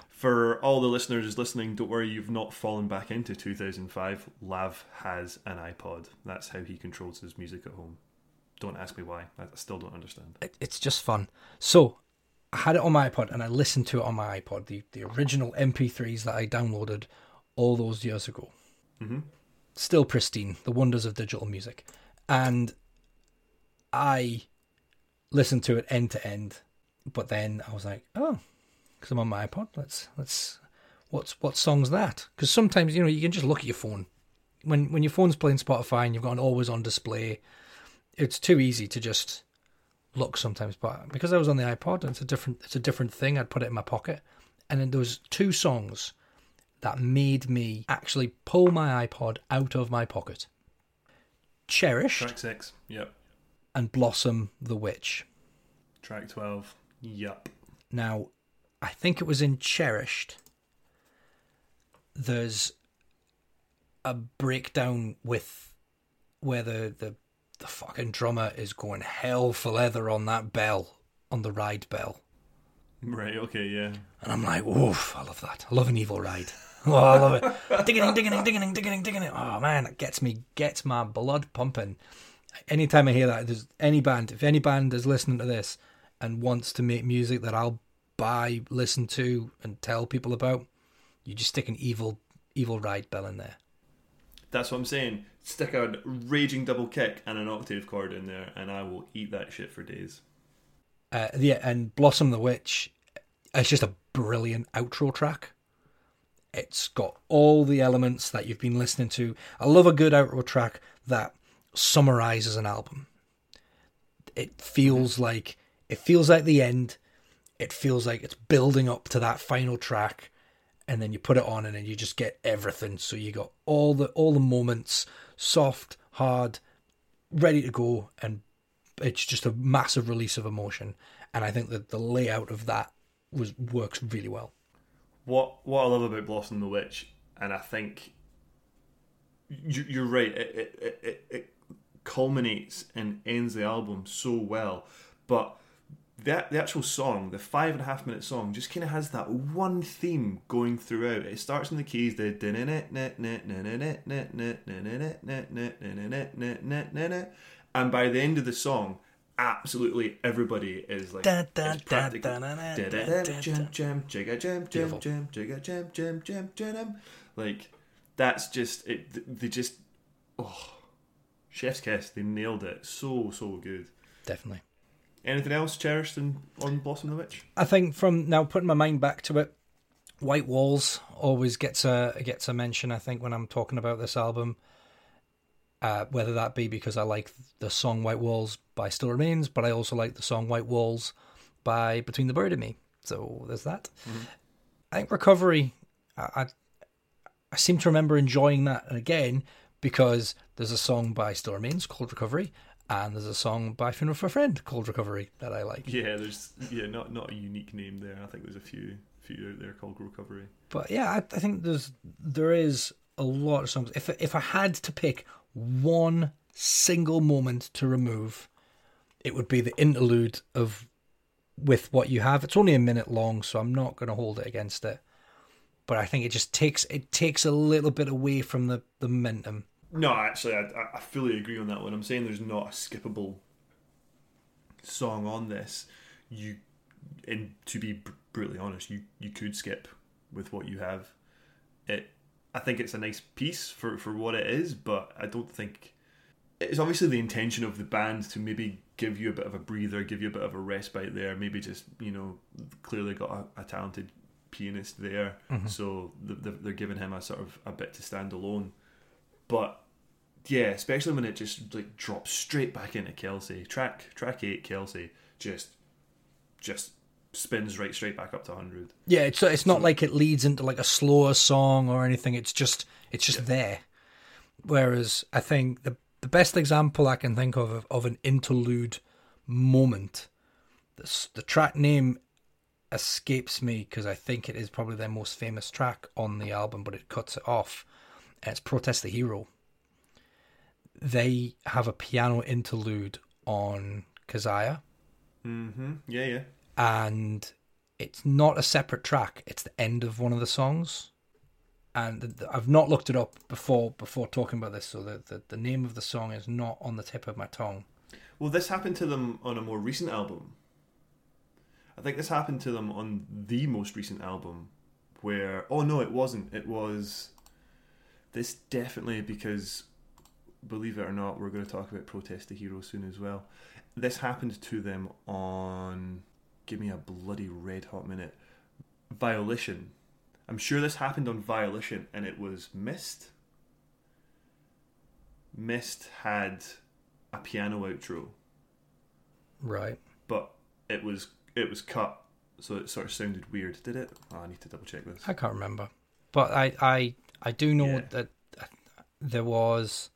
For all the listeners listening, don't worry, you've not fallen back into 2005. Lav has an iPod. That's how he controls his music at home. Don't ask me why. I still don't understand. It, it's just fun. So I had it on my iPod and I listened to it on my iPod, the, the original MP3s that I downloaded all those years ago. hmm Still pristine, the wonders of digital music. And I listened to it end to end, but then I was like, oh, because I'm on my iPod, let's let's what's what song's that? Because sometimes you know you can just look at your phone when when your phone's playing Spotify and you've got an always on display. It's too easy to just look sometimes, but because I was on the iPod, it's a different it's a different thing. I'd put it in my pocket, and then there was two songs that made me actually pull my iPod out of my pocket. Cherished Track six. Yep. and Blossom the Witch. Track twelve. Yup. Now, I think it was in Cherished. There's a breakdown with where the, the the fucking drummer is going hell for leather on that bell, on the ride bell. Right. Okay. Yeah. And I'm like, oof, I love that. I love an evil ride. Oh, I love it. digging, digging, digging, digging, digging. Oh man, it gets me, gets my blood pumping. Anytime I hear that, there's any band, if any band is listening to this and wants to make music that I'll buy, listen to, and tell people about, you just stick an evil, evil ride bell in there. That's what I'm saying. Stick a raging double kick and an octave chord in there, and I will eat that shit for days. Uh, yeah, and Blossom the Witch, it's just a brilliant outro track. It's got all the elements that you've been listening to. I love a good outro track that summarizes an album. It feels like it feels like the end. It feels like it's building up to that final track, and then you put it on, and then you just get everything. So you got all the all the moments, soft, hard, ready to go, and it's just a massive release of emotion. And I think that the layout of that was works really well. What what I love about Blossom the Witch, and I think you, you're right. It, it, it, it culminates and ends the album so well, but that the actual song, the five and a half minute song, just kind of has that one theme going throughout. It starts in the keys, the and by the end of the song, absolutely everybody is like jam jam jigga jam like that's just it they just oh chef's kiss they nailed it so so good definitely Anything else cherished in, on Blossom the Witch? I think from now putting my mind back to it, White Walls always gets a gets a mention. I think when I'm talking about this album, uh, whether that be because I like the song White Walls by Still Remains, but I also like the song White Walls by Between the Bird and Me. So there's that. I think Recovery. I, I I seem to remember enjoying that again because there's a song by Still Remains called Recovery, and there's a song by Funeral for a Friend called Recovery that I like. Yeah, there's yeah not not a unique name there. I think there's a few few out there called Recovery. But yeah, I, I think there's there is a lot of songs. If if I had to pick one single moment to remove, it would be the interlude of with what you have. It's only a minute long, so I'm not going to hold it against it. But I think it just takes it takes a little bit away from the the momentum. No, actually, I, I fully agree on that one. I'm saying there's not a skippable song on this. You, and to be br- brutally honest, you you could skip with what you have. It I think it's a nice piece for for what it is, but I don't think it's obviously the intention of the band to maybe give you a bit of a breather, give you a bit of a respite there. Maybe just you know clearly got a, a talented pianist there, mm-hmm. so th- th- they're giving him a sort of a bit to stand alone. But yeah, especially when it just like drops straight back into Kelsey. Track track eight, Kelsey just just spins right straight back up to hundred. Yeah, it's it's not like it leads into like a slower song or anything. It's just it's just there. Whereas I think the the best example I can think of of, of an interlude moment, the the track name escapes me because I think it is probably their most famous track on the album, but it cuts it off. It's "Protest the Hero." They have a piano interlude on Kezia Mm-hmm. Yeah, yeah. and it's not a separate track. It's the end of one of the songs, and I've not looked it up before before talking about this, so the, the the name of the song is not on the tip of my tongue. Well, this happened to them on a more recent album. I think this happened to them on the most recent album, where oh no, it wasn't. It was this definitely because believe it or not, we're going to talk about Protest the Hero soon as well. This happened to them on give me a bloody red hot minute. Volition. I'm sure this happened on Volition and it was Mist. Mist had a piano outro, Right. but it was it was cut, so it sort of sounded weird. Did it? Oh, I need to double check this. I can't remember, but I I I do know Yeah. that there was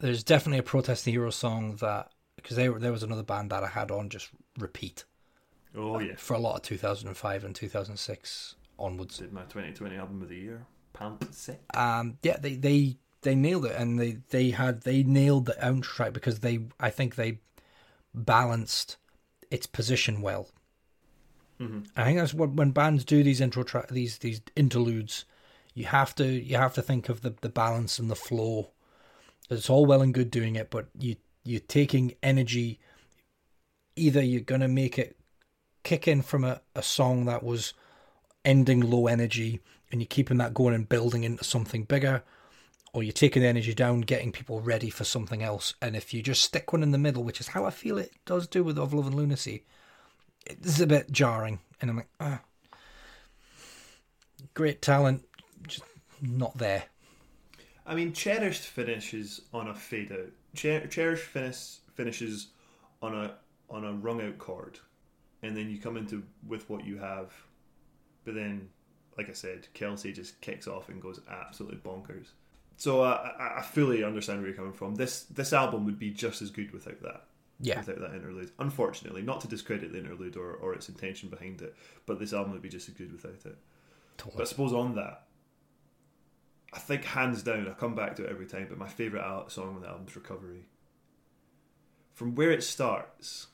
there's definitely a protest the hero song that because they were there was another band that I had on just repeat Oh yeah, for a lot of 2005 and 2006 onwards. did my 2020 album of the year. Palimpsest. um yeah they they they nailed it and they they had they nailed the outro track because they i think they balanced its position well Mhm. i think that's what when bands do these intro track these these interludes you have to you have to think of the the balance and the flow it's all well and good doing it but you you're taking energy either you're gonna make it kick in from a, a song that was ending low energy and you're keeping that going and building into something bigger, or you're taking the energy down, getting people ready for something else. And if you just stick one in the middle, which is how I feel it does do with Of Love and Lunacy, it's a bit jarring. And I'm like, ah, great talent, just not there. I mean, cherished finishes on a fade out. Cher- cherished finish finishes on a on a rung out chord, and then you come into with what you have. But then, like I said, Kelsey just kicks off and goes absolutely bonkers. So uh, I, I fully understand where you're coming from. This this album would be just as good without that. Yeah, Without that interlude, unfortunately, not to discredit the interlude or, or its intention behind it, but this album would be just as good without it. But I suppose on that, I think hands down, I come back to it every time, but my favourite song on the album is Recovery. From where it starts,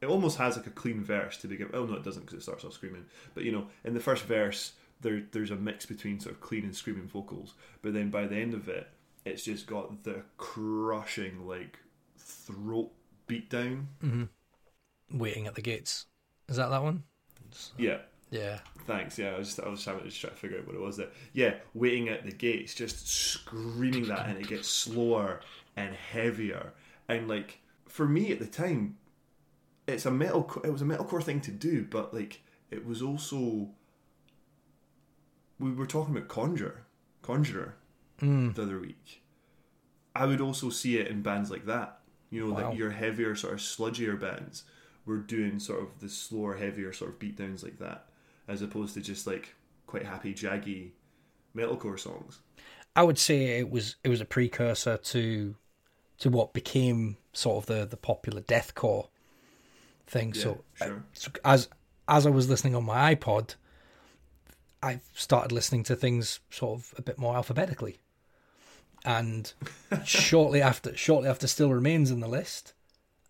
it almost has like a clean verse to begin. Oh no, it doesn't because it starts off screaming. But you know, in the first verse, there there's a mix between sort of clean and screaming vocals. But then by the end of it, it's just got the crushing like throat beatdown. Mm-hmm. Waiting at the gates. Is that that one? Yeah, Yeah. Thanks. Yeah, I was just I was trying to just try to figure out what it was there. Yeah, waiting at the gates, just screaming that, and it gets slower and heavier. And like for me at the time, it's a metal. It was a metalcore thing to do, but like it was also. We were talking about Conjure, Conjurer, Mm. the other week. I would also see it in bands like that. You know, Wow. like your heavier, sort of sludgier bands were doing sort of the slower, heavier sort of beatdowns like that, as opposed to just like quite happy, jaggy metalcore songs. I would say it was it was a precursor to to what became sort of the the popular deathcore thing. Yeah, so, sure. Uh, so as as I was listening on my iPod, I started listening to things sort of a bit more alphabetically. And shortly after shortly after Still Remains in the list,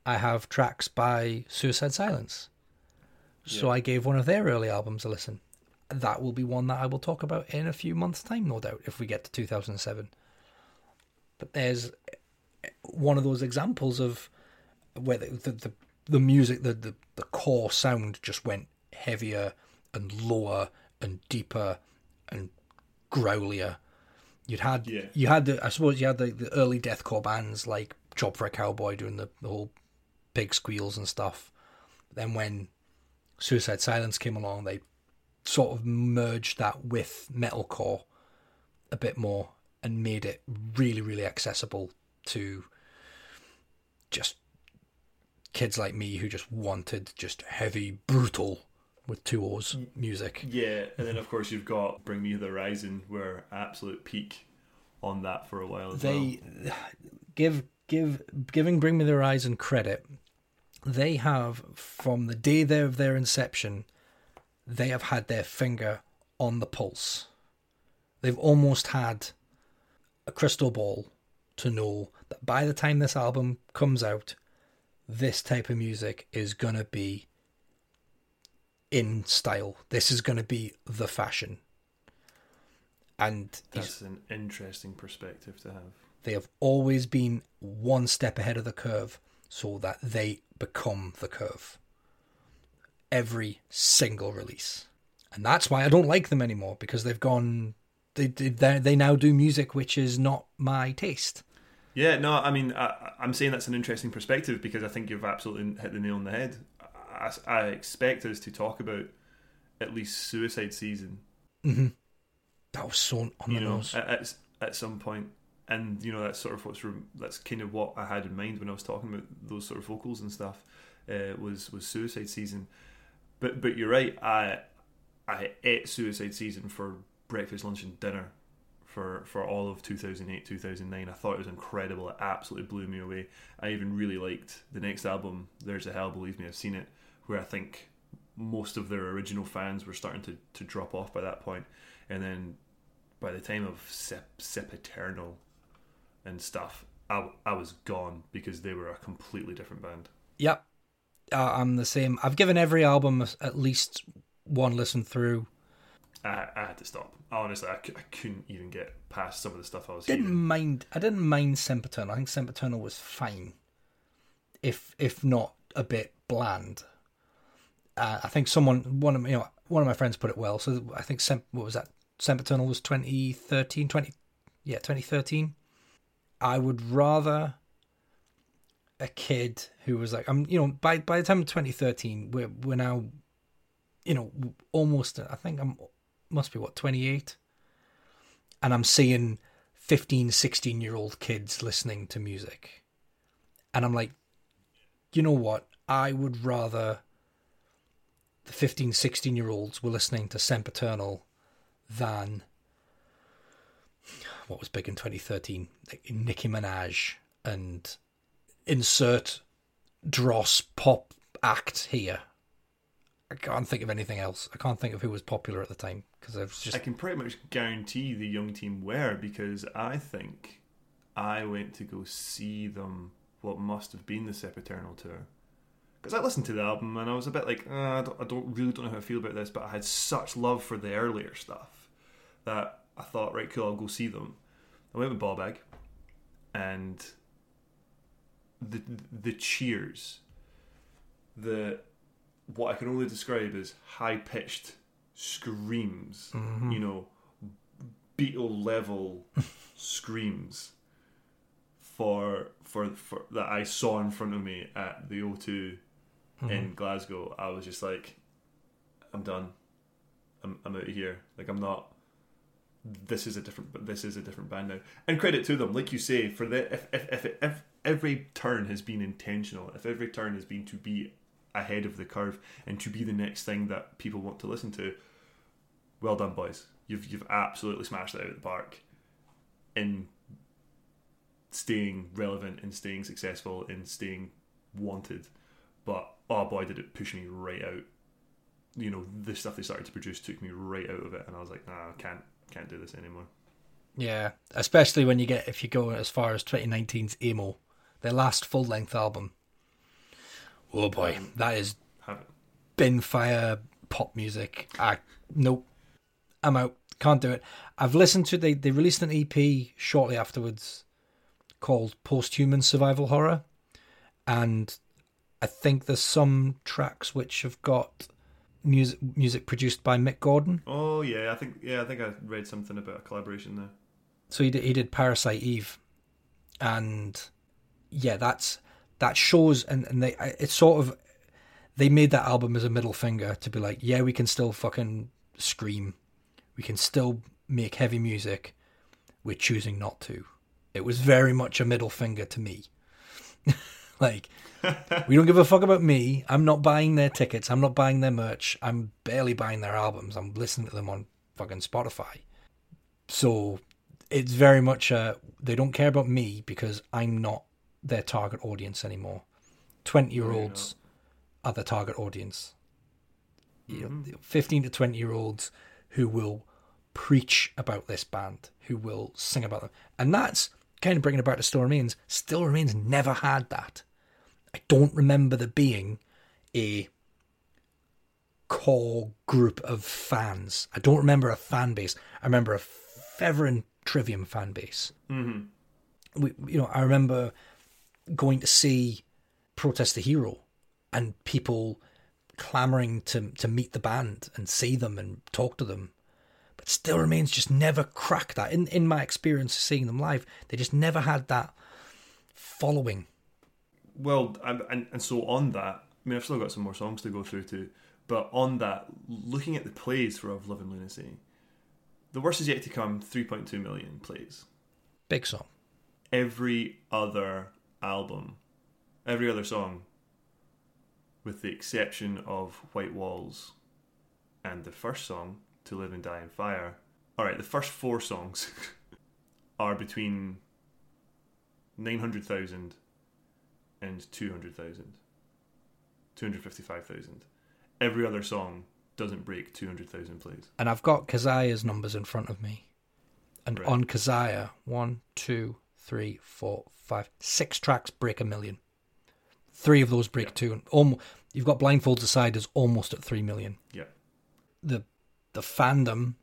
I have tracks by Suicide Silence. So Yeah. I gave one of their early albums a listen. That will be one that I will talk about in a few months' time, no doubt, if we get to 2007. But there's one of those examples of where the the, the, the music, the, the the core sound just went heavier and lower and deeper and growlier. You'd had Yeah. you had the I suppose you had the, the early deathcore bands like Job for a Cowboy doing the, the whole pig squeals and stuff. Then when Suicide Silence came along, they sort of merged that with metalcore a bit more and made it really, really accessible to just kids like me who just wanted just heavy, brutal with two O's music. Yeah, and then of course you've got Bring Me the Horizon, where absolute peak on that for a while as well. They give give giving Bring Me the Horizon credit. They have from the day there of their inception, they have had their finger on the pulse. They've almost had a crystal ball to know that by the time this album comes out, this type of music is gonna be in style. This is gonna be the fashion. And That's an interesting perspective to have. they have always been one step ahead of the curve so that they become the curve. Every single release. And that's why I don't like them anymore because they've gone they they they now do music which is not my taste. Yeah, no, I mean, I, I'm saying that's an interesting perspective because I think you've absolutely hit the nail on the head. I, I expect us to talk about at least Suicide Season, mm-hmm. That was so on you the know, nose. at, at at some point, and you know that's sort of what's that's kind of what I had in mind when I was talking about those sort of vocals and stuff. Uh, was was Suicide Season, but but you're right. I I ate Suicide Season for breakfast, lunch, and dinner for for all of 2008 2009 i thought it was incredible it absolutely blew me away i even really liked the next album there's a hell believe me i've seen it where i think most of their original fans were starting to, to drop off by that point and then by the time of Sep, and stuff I, I was gone because they were a completely different band Yep. Uh, I'm the same. I've given every album at least one listen through. I, I had to stop honestly I, I couldn't even get past some of the stuff i was Didn't hearing mind. I didn't mind Sempiternal. I think Sempiternal was fine, if if not a bit bland. Uh, I think someone one of you know one of my friends put it well. So I think Sem, what was that? Sempiternal was 2013, 20 yeah 2013. I would rather a kid who was like I'm you know by by the time of 2013 we're we're now you know almost I think I'm must be what 28 and I'm seeing 15, 16 year old kids listening to music. And I'm like, you know what? I would rather the 15, 16 year olds were listening to Sempiternal than what was big in 2013, like Nicki Minaj and insert dross pop act here. I can't think of anything else. I can't think of who was popular at the time because I was just I can pretty much guarantee the young team were because I think I went to go see them what must have been the Sempiternal tour. Because I listened to the album and I was a bit like, uh, I, don't, I don't really don't know how I feel about this, but I had such love for the earlier stuff that I thought, right, cool, I'll go see them. I went with Bobag and the the cheers, the what I can only describe as high pitched screams, mm-hmm. you know, Beatle level screams for, for for that I saw in front of me at the O2 in mm-hmm. Glasgow. I was just like, I'm done. I'm I'm out of here. Like I'm not. This is a different, this is a different band now. And credit to them, like you say, for the if if if, if every turn has been intentional, if every turn has been to be ahead of the curve and to be the next thing that people want to listen to. Well done, boys. You've you've absolutely smashed it out of the park in staying relevant, and staying successful, and staying wanted. But oh boy, did it push me right out. You know, the stuff they started to produce took me right out of it, and I was like, nah, I can't can't do this anymore. Yeah, especially when you get if you go as far as 2019's amo, their last full length album. Oh boy, that is bin fire pop music. I nope, I'm out. Can't do it. I've listened to they they released an EP shortly afterwards called Posthuman Survival Horror, and I think there's some tracks which have got music music produced by Mick Gordon. Oh yeah, I think yeah, I think I read something about a collaboration there. So he did, he did Parasite Eve, and yeah, that's that shows and and they it's sort of they made that album as a middle finger to be like, yeah, we can still fucking scream, we can still make heavy music, we're choosing not to. It was very much a middle finger to me. like, we don't give a fuck about me. I'm not buying their tickets. I'm not buying their merch. I'm barely buying their albums. I'm listening to them on fucking Spotify. So it's very much a, they don't care about me because I'm not their target audience anymore. 20 year olds are the target audience. You know, mm-hmm. 15 to 20 year olds who will preach about this band, who will sing about them. And that's kind of bringing about the Still Remains. Still Remains never had that. I don't remember there being a core group of fans. I don't remember a fan base. I remember a Feather and Trivium fan base. Mm-hmm. We, you know, I remember going to see Protest the Hero and people clamoring to to meet the band and see them and talk to them. But still remains just never cracked that. In in my experience of seeing them live, they just never had that following. Well, and, and so on that, I mean, I've still got some more songs to go through too. But on that, looking at the plays for Of Love and Lunacy, the worst is yet to come. Three point two million plays. Big song. Every other album, every other song, with the exception of White Walls and the first song, To Live and Die in Fire. Alright, the first four songs are between 900,000 and 200,000. 255,000. Every other song doesn't break 200,000 plays. And I've got Kezia's numbers in front of me. And Right. on Kezia, one, two, three, four, five, six tracks break a million. Three of those break two. Almost, you've got Blindfolds Aside is almost at three million. Yeah. The the fandom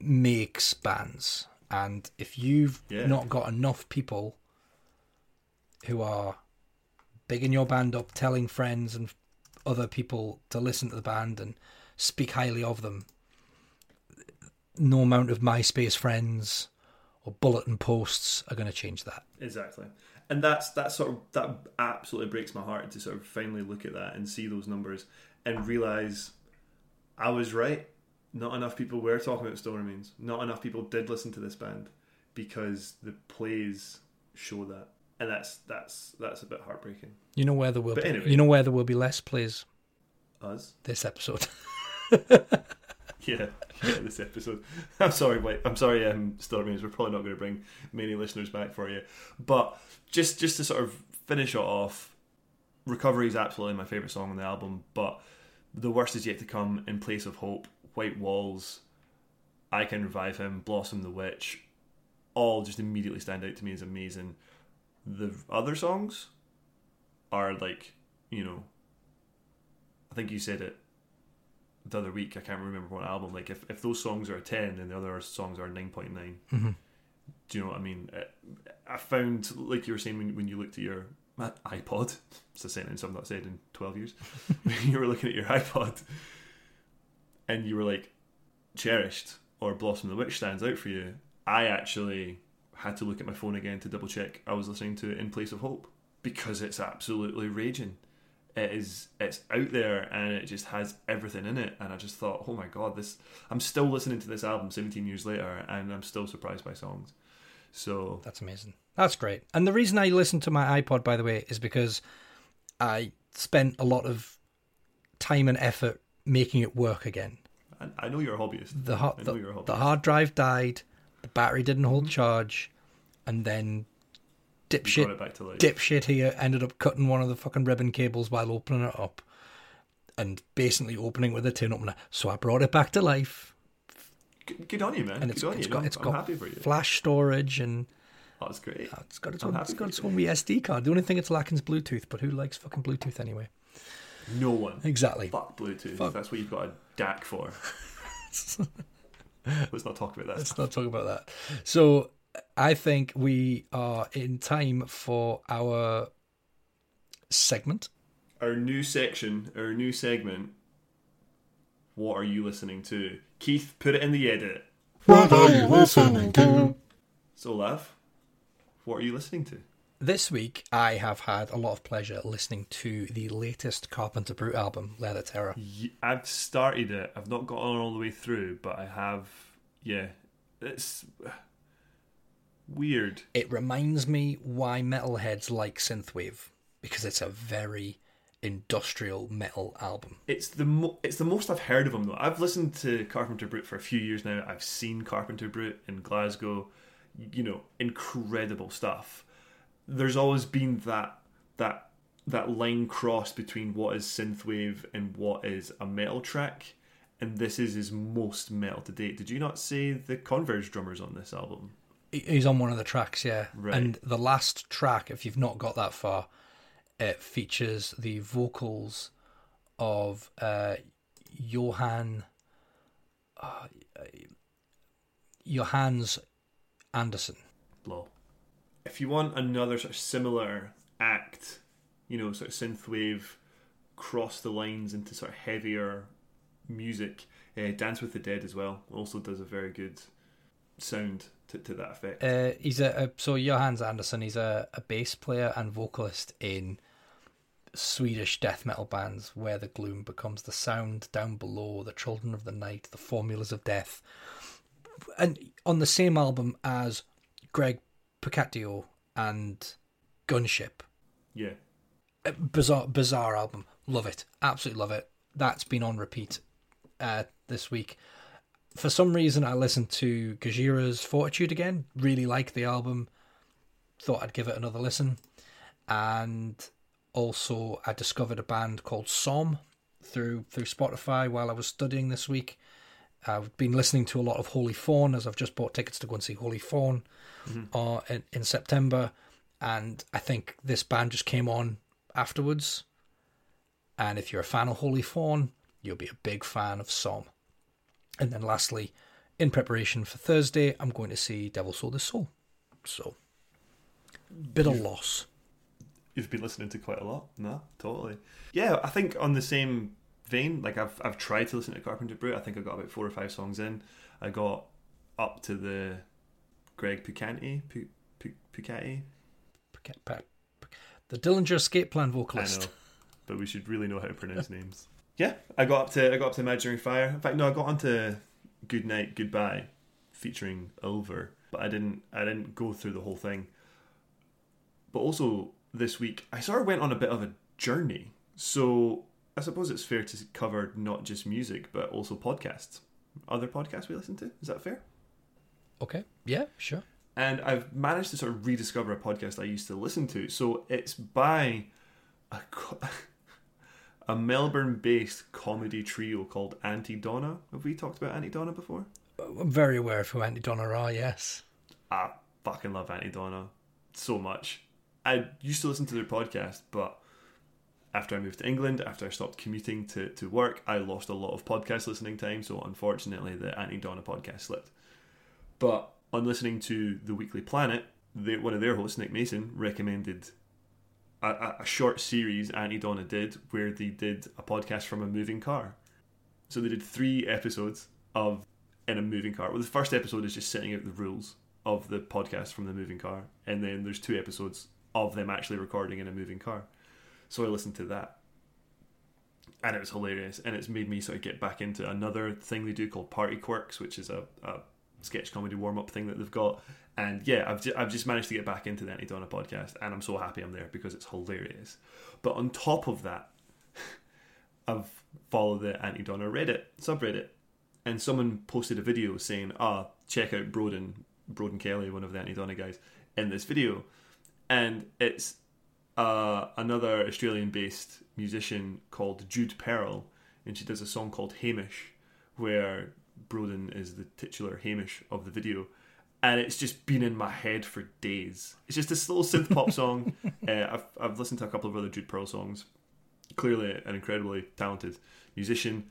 makes bands, and if you've Yeah. not got enough people who are bigging your band up, telling friends and other people to listen to the band and speak highly of them, no amount of MySpace friends or bulletin posts are going to change that. Exactly. And that's that sort of that absolutely breaks my heart to sort of finally look at that and see those numbers and realize I was right. Not enough people were talking about Still Remains. Not enough people did listen to this band because the plays show that. And that's that's that's a bit heartbreaking. You know where there will But be, anyway. you know where there will be less plays Us? this episode. Yeah, yeah, this episode. I'm sorry, wait. I'm sorry, um, Still Remains. We're probably not going to bring many listeners back for you. But just just to sort of finish it off, Recovery is absolutely my favourite song on the album, but The Worst Is Yet to Come, In Place of Hope, White Walls, I Can Revive Him, Blossom the Witch, all just immediately stand out to me as amazing. The other songs are like, you know, I think you said it the other week. I can't remember what album. Like, if, if those songs are a 10, and the other songs are 9.9. Mhm. Do you know what I mean? Uh, I found, like you were saying when, when you looked at your iPod, it's a sentence I've not said in 12 years. you were looking at your iPod and you were like, Cherished or Blossom the Witch stands out for you. I actually had to look at my phone again to double check I was listening to it in place of hope because it's absolutely raging. It is it's out there and it just has everything in it and I just thought, oh my god, this I'm still listening to this album 17 years later and I'm still surprised by songs. So That's amazing. That's great. And the reason I listen to my iPod, by the way, is because I spent a lot of time and effort making it work again. I, I know you're a hobbyist. The, ha- I know the, you're a hobbyist. the hard drive died, the battery didn't hold charge, and then dipshit it back to life. dipshit here ended up cutting one of the fucking ribbon cables while opening it up and basically opening with a tin opener. So I brought it back to life. Good, good on you, man. And it's, good on it's you. got I'm- it's I'm got happy for you. flash storage and Oh, that's great. uh, it's got its own it's got its own SD card. The only thing it's lacking is Bluetooth, but who likes fucking Bluetooth anyway? No one. Exactly. Fuck Bluetooth. Fuck. That's what you've got a DAC for. Let's not talk about that. Let's not talk about that. So I think we are in time for our segment. Our new section, our new segment, what are you listening to? Keith, put it in the edit. What are you listening to? So, Lav, what are you listening to? This week, I have had a lot of pleasure listening to the latest Carpenter Brut album, Leather Terror. I've started it. I've not got on all the way through, but I have. Yeah, it's weird. It reminds me why metalheads like synthwave because it's a very industrial metal album. It's the mo- it's the most I've heard of them though. I've listened to Carpenter Brut for a few years now. I've seen Carpenter Brut in Glasgow. You know, incredible stuff. There's always been that that that line crossed between what is synthwave and what is a metal track, and this is his most metal to date. Did you not say the Converge drummers on this album? He's on one of the tracks, yeah. Right. And the last track, if you've not got that far, it features the vocals of uh, Johan uh, Johannes Andersson. If you want another sort of similar act, you know, sort of synthwave, cross the lines into sort of heavier music, uh, Dance with the Dead as well also does a very good sound to, to that effect. Uh, he's a, a so Johannes Andersson. He's a, a bass player and vocalist in Swedish death metal bands where the gloom becomes the sound down below, the children of the night, the formulas of death, and on the same album as Greg Puciato and Gunship. yeah. Uh, Bizarre, bizarre album. Love it. Absolutely love it. That's been on repeat uh, this week. For some reason, I listened to Gojira's Fortitude again. Really like the album. Thought I'd give it another listen. And also, I discovered a band called Som through through Spotify while I was studying this week. I've been listening to a lot of Holy Fawn as I've just bought tickets to go and see Holy Fawn uh, in, in September. And I think this band just came on afterwards. And if you're a fan of Holy Fawn, you'll be a big fan of Som. And then lastly, in preparation for Thursday, I'm going to see Devil Sold the Soul. So, bit of loss. You've been listening to quite a lot. No, totally. Yeah, I think on the same vein, like I've I've tried to listen to Carpenter Brut. I think I got about four or five songs in. I got up to the Greg Pucanti, Pu- Pu- Pucanti. The Dillinger Escape Plan vocalist. I know, but we should really know how to pronounce names. Yeah, I got up to I got up to Imaginary Fire. In fact, no, I got onto Good Night Goodbye, featuring Ulver, but I didn't I didn't go through the whole thing. But also this week, I sort of went on a bit of a journey. So I suppose it's fair to cover not just music, but also podcasts. Other podcasts we listen to. Is that fair? Okay. Yeah, sure. and I've managed to sort of rediscover a podcast I used to listen to. So it's by a, co- a Melbourne-based comedy trio called Aunty Donna. Have we talked about Aunty Donna before? I'm very aware of who Aunty Donna are, yes. I fucking love Aunty Donna so much. I used to listen to their podcast, but after I moved to England, after I stopped commuting to, to work, I lost a lot of podcast listening time. So unfortunately, the Aunty Donna podcast slipped. But on listening to the Weekly Planet, they, one of their hosts, Nick Mason, recommended a, a, short series Aunty Donna did where they did a podcast from a moving car. So they did three episodes of in a moving car. Well, the first episode is just setting out the rules of the podcast from the moving car, and then there's two episodes of them actually recording in a moving car. So I listened to that, and it was hilarious, and it's made me sort of get back into another thing they do called Party Quirks, which is a, a sketch comedy warm up thing that they've got. And yeah, I've, ju- I've just managed to get back into the Aunty Donna podcast, and I'm so happy I'm there because it's hilarious. But on top of that, I've followed the Aunty Donna Reddit subreddit, and someone posted a video saying, "Ah, check out Broden, Broden Kelly, one of the Aunty Donna guys, in this video," and it's uh, another Australian-based musician called Jude Perl, and she does a song called Hamish, where Broden is the titular Hamish of the video. And it's just been in my head for days. It's just this little synth pop song. Uh, I've, I've listened to a couple of other Jude Perl songs. Clearly, an incredibly talented musician.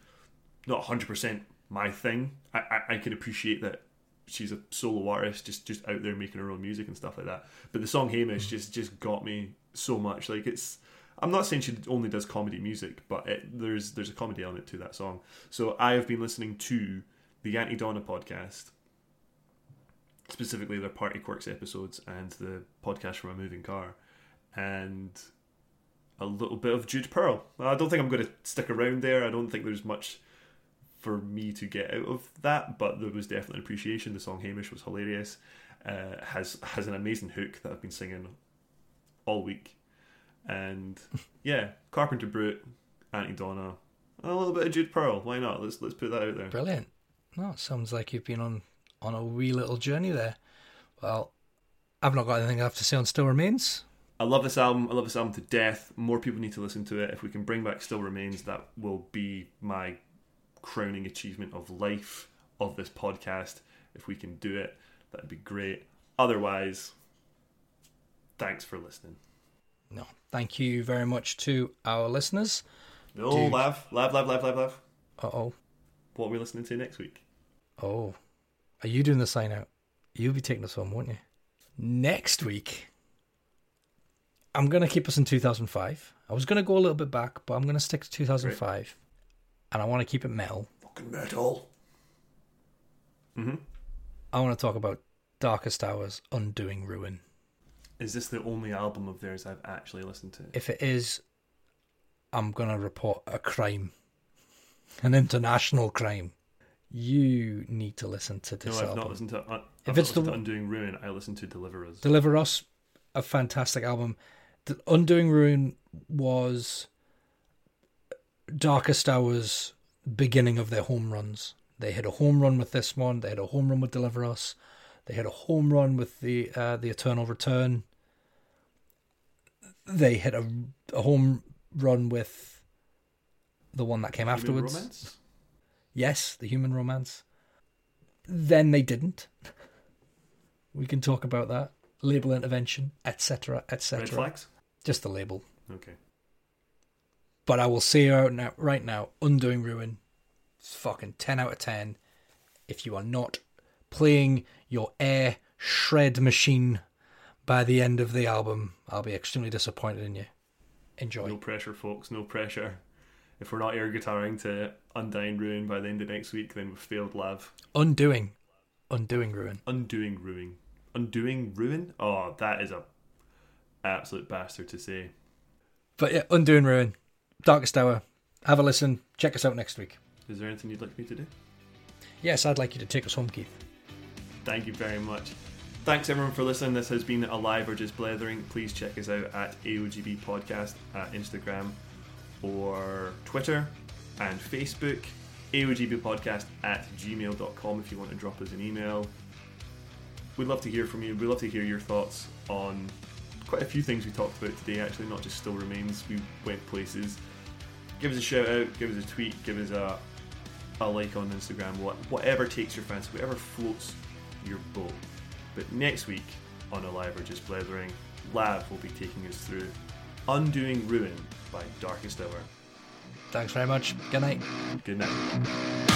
Not 100% my thing. I, I, I can appreciate that she's a solo artist, just just out there making her own music and stuff like that. But the song Hamish just just got me so much. Like it's, I'm not saying she only does comedy music, but it, there's there's a comedy element to that song. So I have been listening to the Aunty Donna podcast, specifically their Party Quirks episodes and the podcast from a moving car, and a little bit of Jude Perl. I don't think I'm going to stick around there. I don't think there's much for me to get out of that, but there was definitely appreciation. The song Hamish was hilarious. Uh, has has an amazing hook that I've been singing all week, and yeah, Carpenter Brut, Aunty Donna, and a little bit of Jude Perl. Why not? Let's let's put that out there. Brilliant. No, it sounds like you've been on on a wee little journey there. Well, I've not got anything I have to say on Still Remains. I love this album. I love this album to death. More people need to listen to it. If we can bring back Still Remains, that will be my crowning achievement of life of this podcast. If we can do it, that'd be great. Otherwise, thanks for listening. No, thank you very much to our listeners. No, Dude. laugh, laugh, laugh, laugh, laugh, laugh. Uh oh. What are we listening to next week? Oh. Are you doing the sign out? You'll be taking us home, won't you? Next week, I'm going to keep us in 2005. I was going to go a little bit back, but I'm going to stick to 2005. And I want to keep it metal. Fucking metal. hmm I want to talk about Darkest Hours, Undoing Ruin. Is this the only album of theirs I've actually listened to? If it is, I'm going to report a crime, an international crime. You need to listen to this. No, I've album. not listened to. Uh, If I've it's not the listened to Undoing Ruin, I listened to Deliver Us. Deliver Us, a fantastic album. The Undoing Ruin was Darkest Hours' beginning of their home runs. They had a home run with this one. They had a home run with Deliver Us. They had a home run with the uh, the Eternal Return. They had a, a home run with the one that came Human afterwards. Romance? Yes, the human romance. Then they didn't. We can talk about that. Label intervention, etc., Red etc. Flags? Just the label. Okay. But I will say out now, right now, Undoing Ruin, it's fucking 10 out of 10. If you are not playing your air shred machine by the end of the album, I'll be extremely disappointed in you. Enjoy. No pressure, folks. No pressure. If we're not air guitaring to Undying Ruin by the end of next week, then we've failed Lav. Undoing. Undoing Ruin. Undoing Ruin. Undoing Ruin? Oh, that is a absolute bastard to say. But yeah, Undoing Ruin. Darkest Hour. Have a listen. Check us out next week. Is there anything you'd like me to do? Yes, I'd like you to take us home, Keith. Thank you very much. Thanks everyone for listening. This has been Alive or Just Blethering. Please check us out at AOGB Podcast at Instagram or Twitter and Facebook. AOGB Podcast at gmail.com if you want to drop us an email. We'd love to hear from you. We'd love to hear your thoughts on quite a few things we talked about today, actually, not just Still Remains. We went places. Give us a shout out, give us a tweet, give us a, a like on Instagram, what, whatever takes your fancy, whatever floats your boat. But next week on Alive or Just Blethering, Lav will be taking us through Undoing Ruin by Darkest Hour. Thanks very much. Good night. Good night.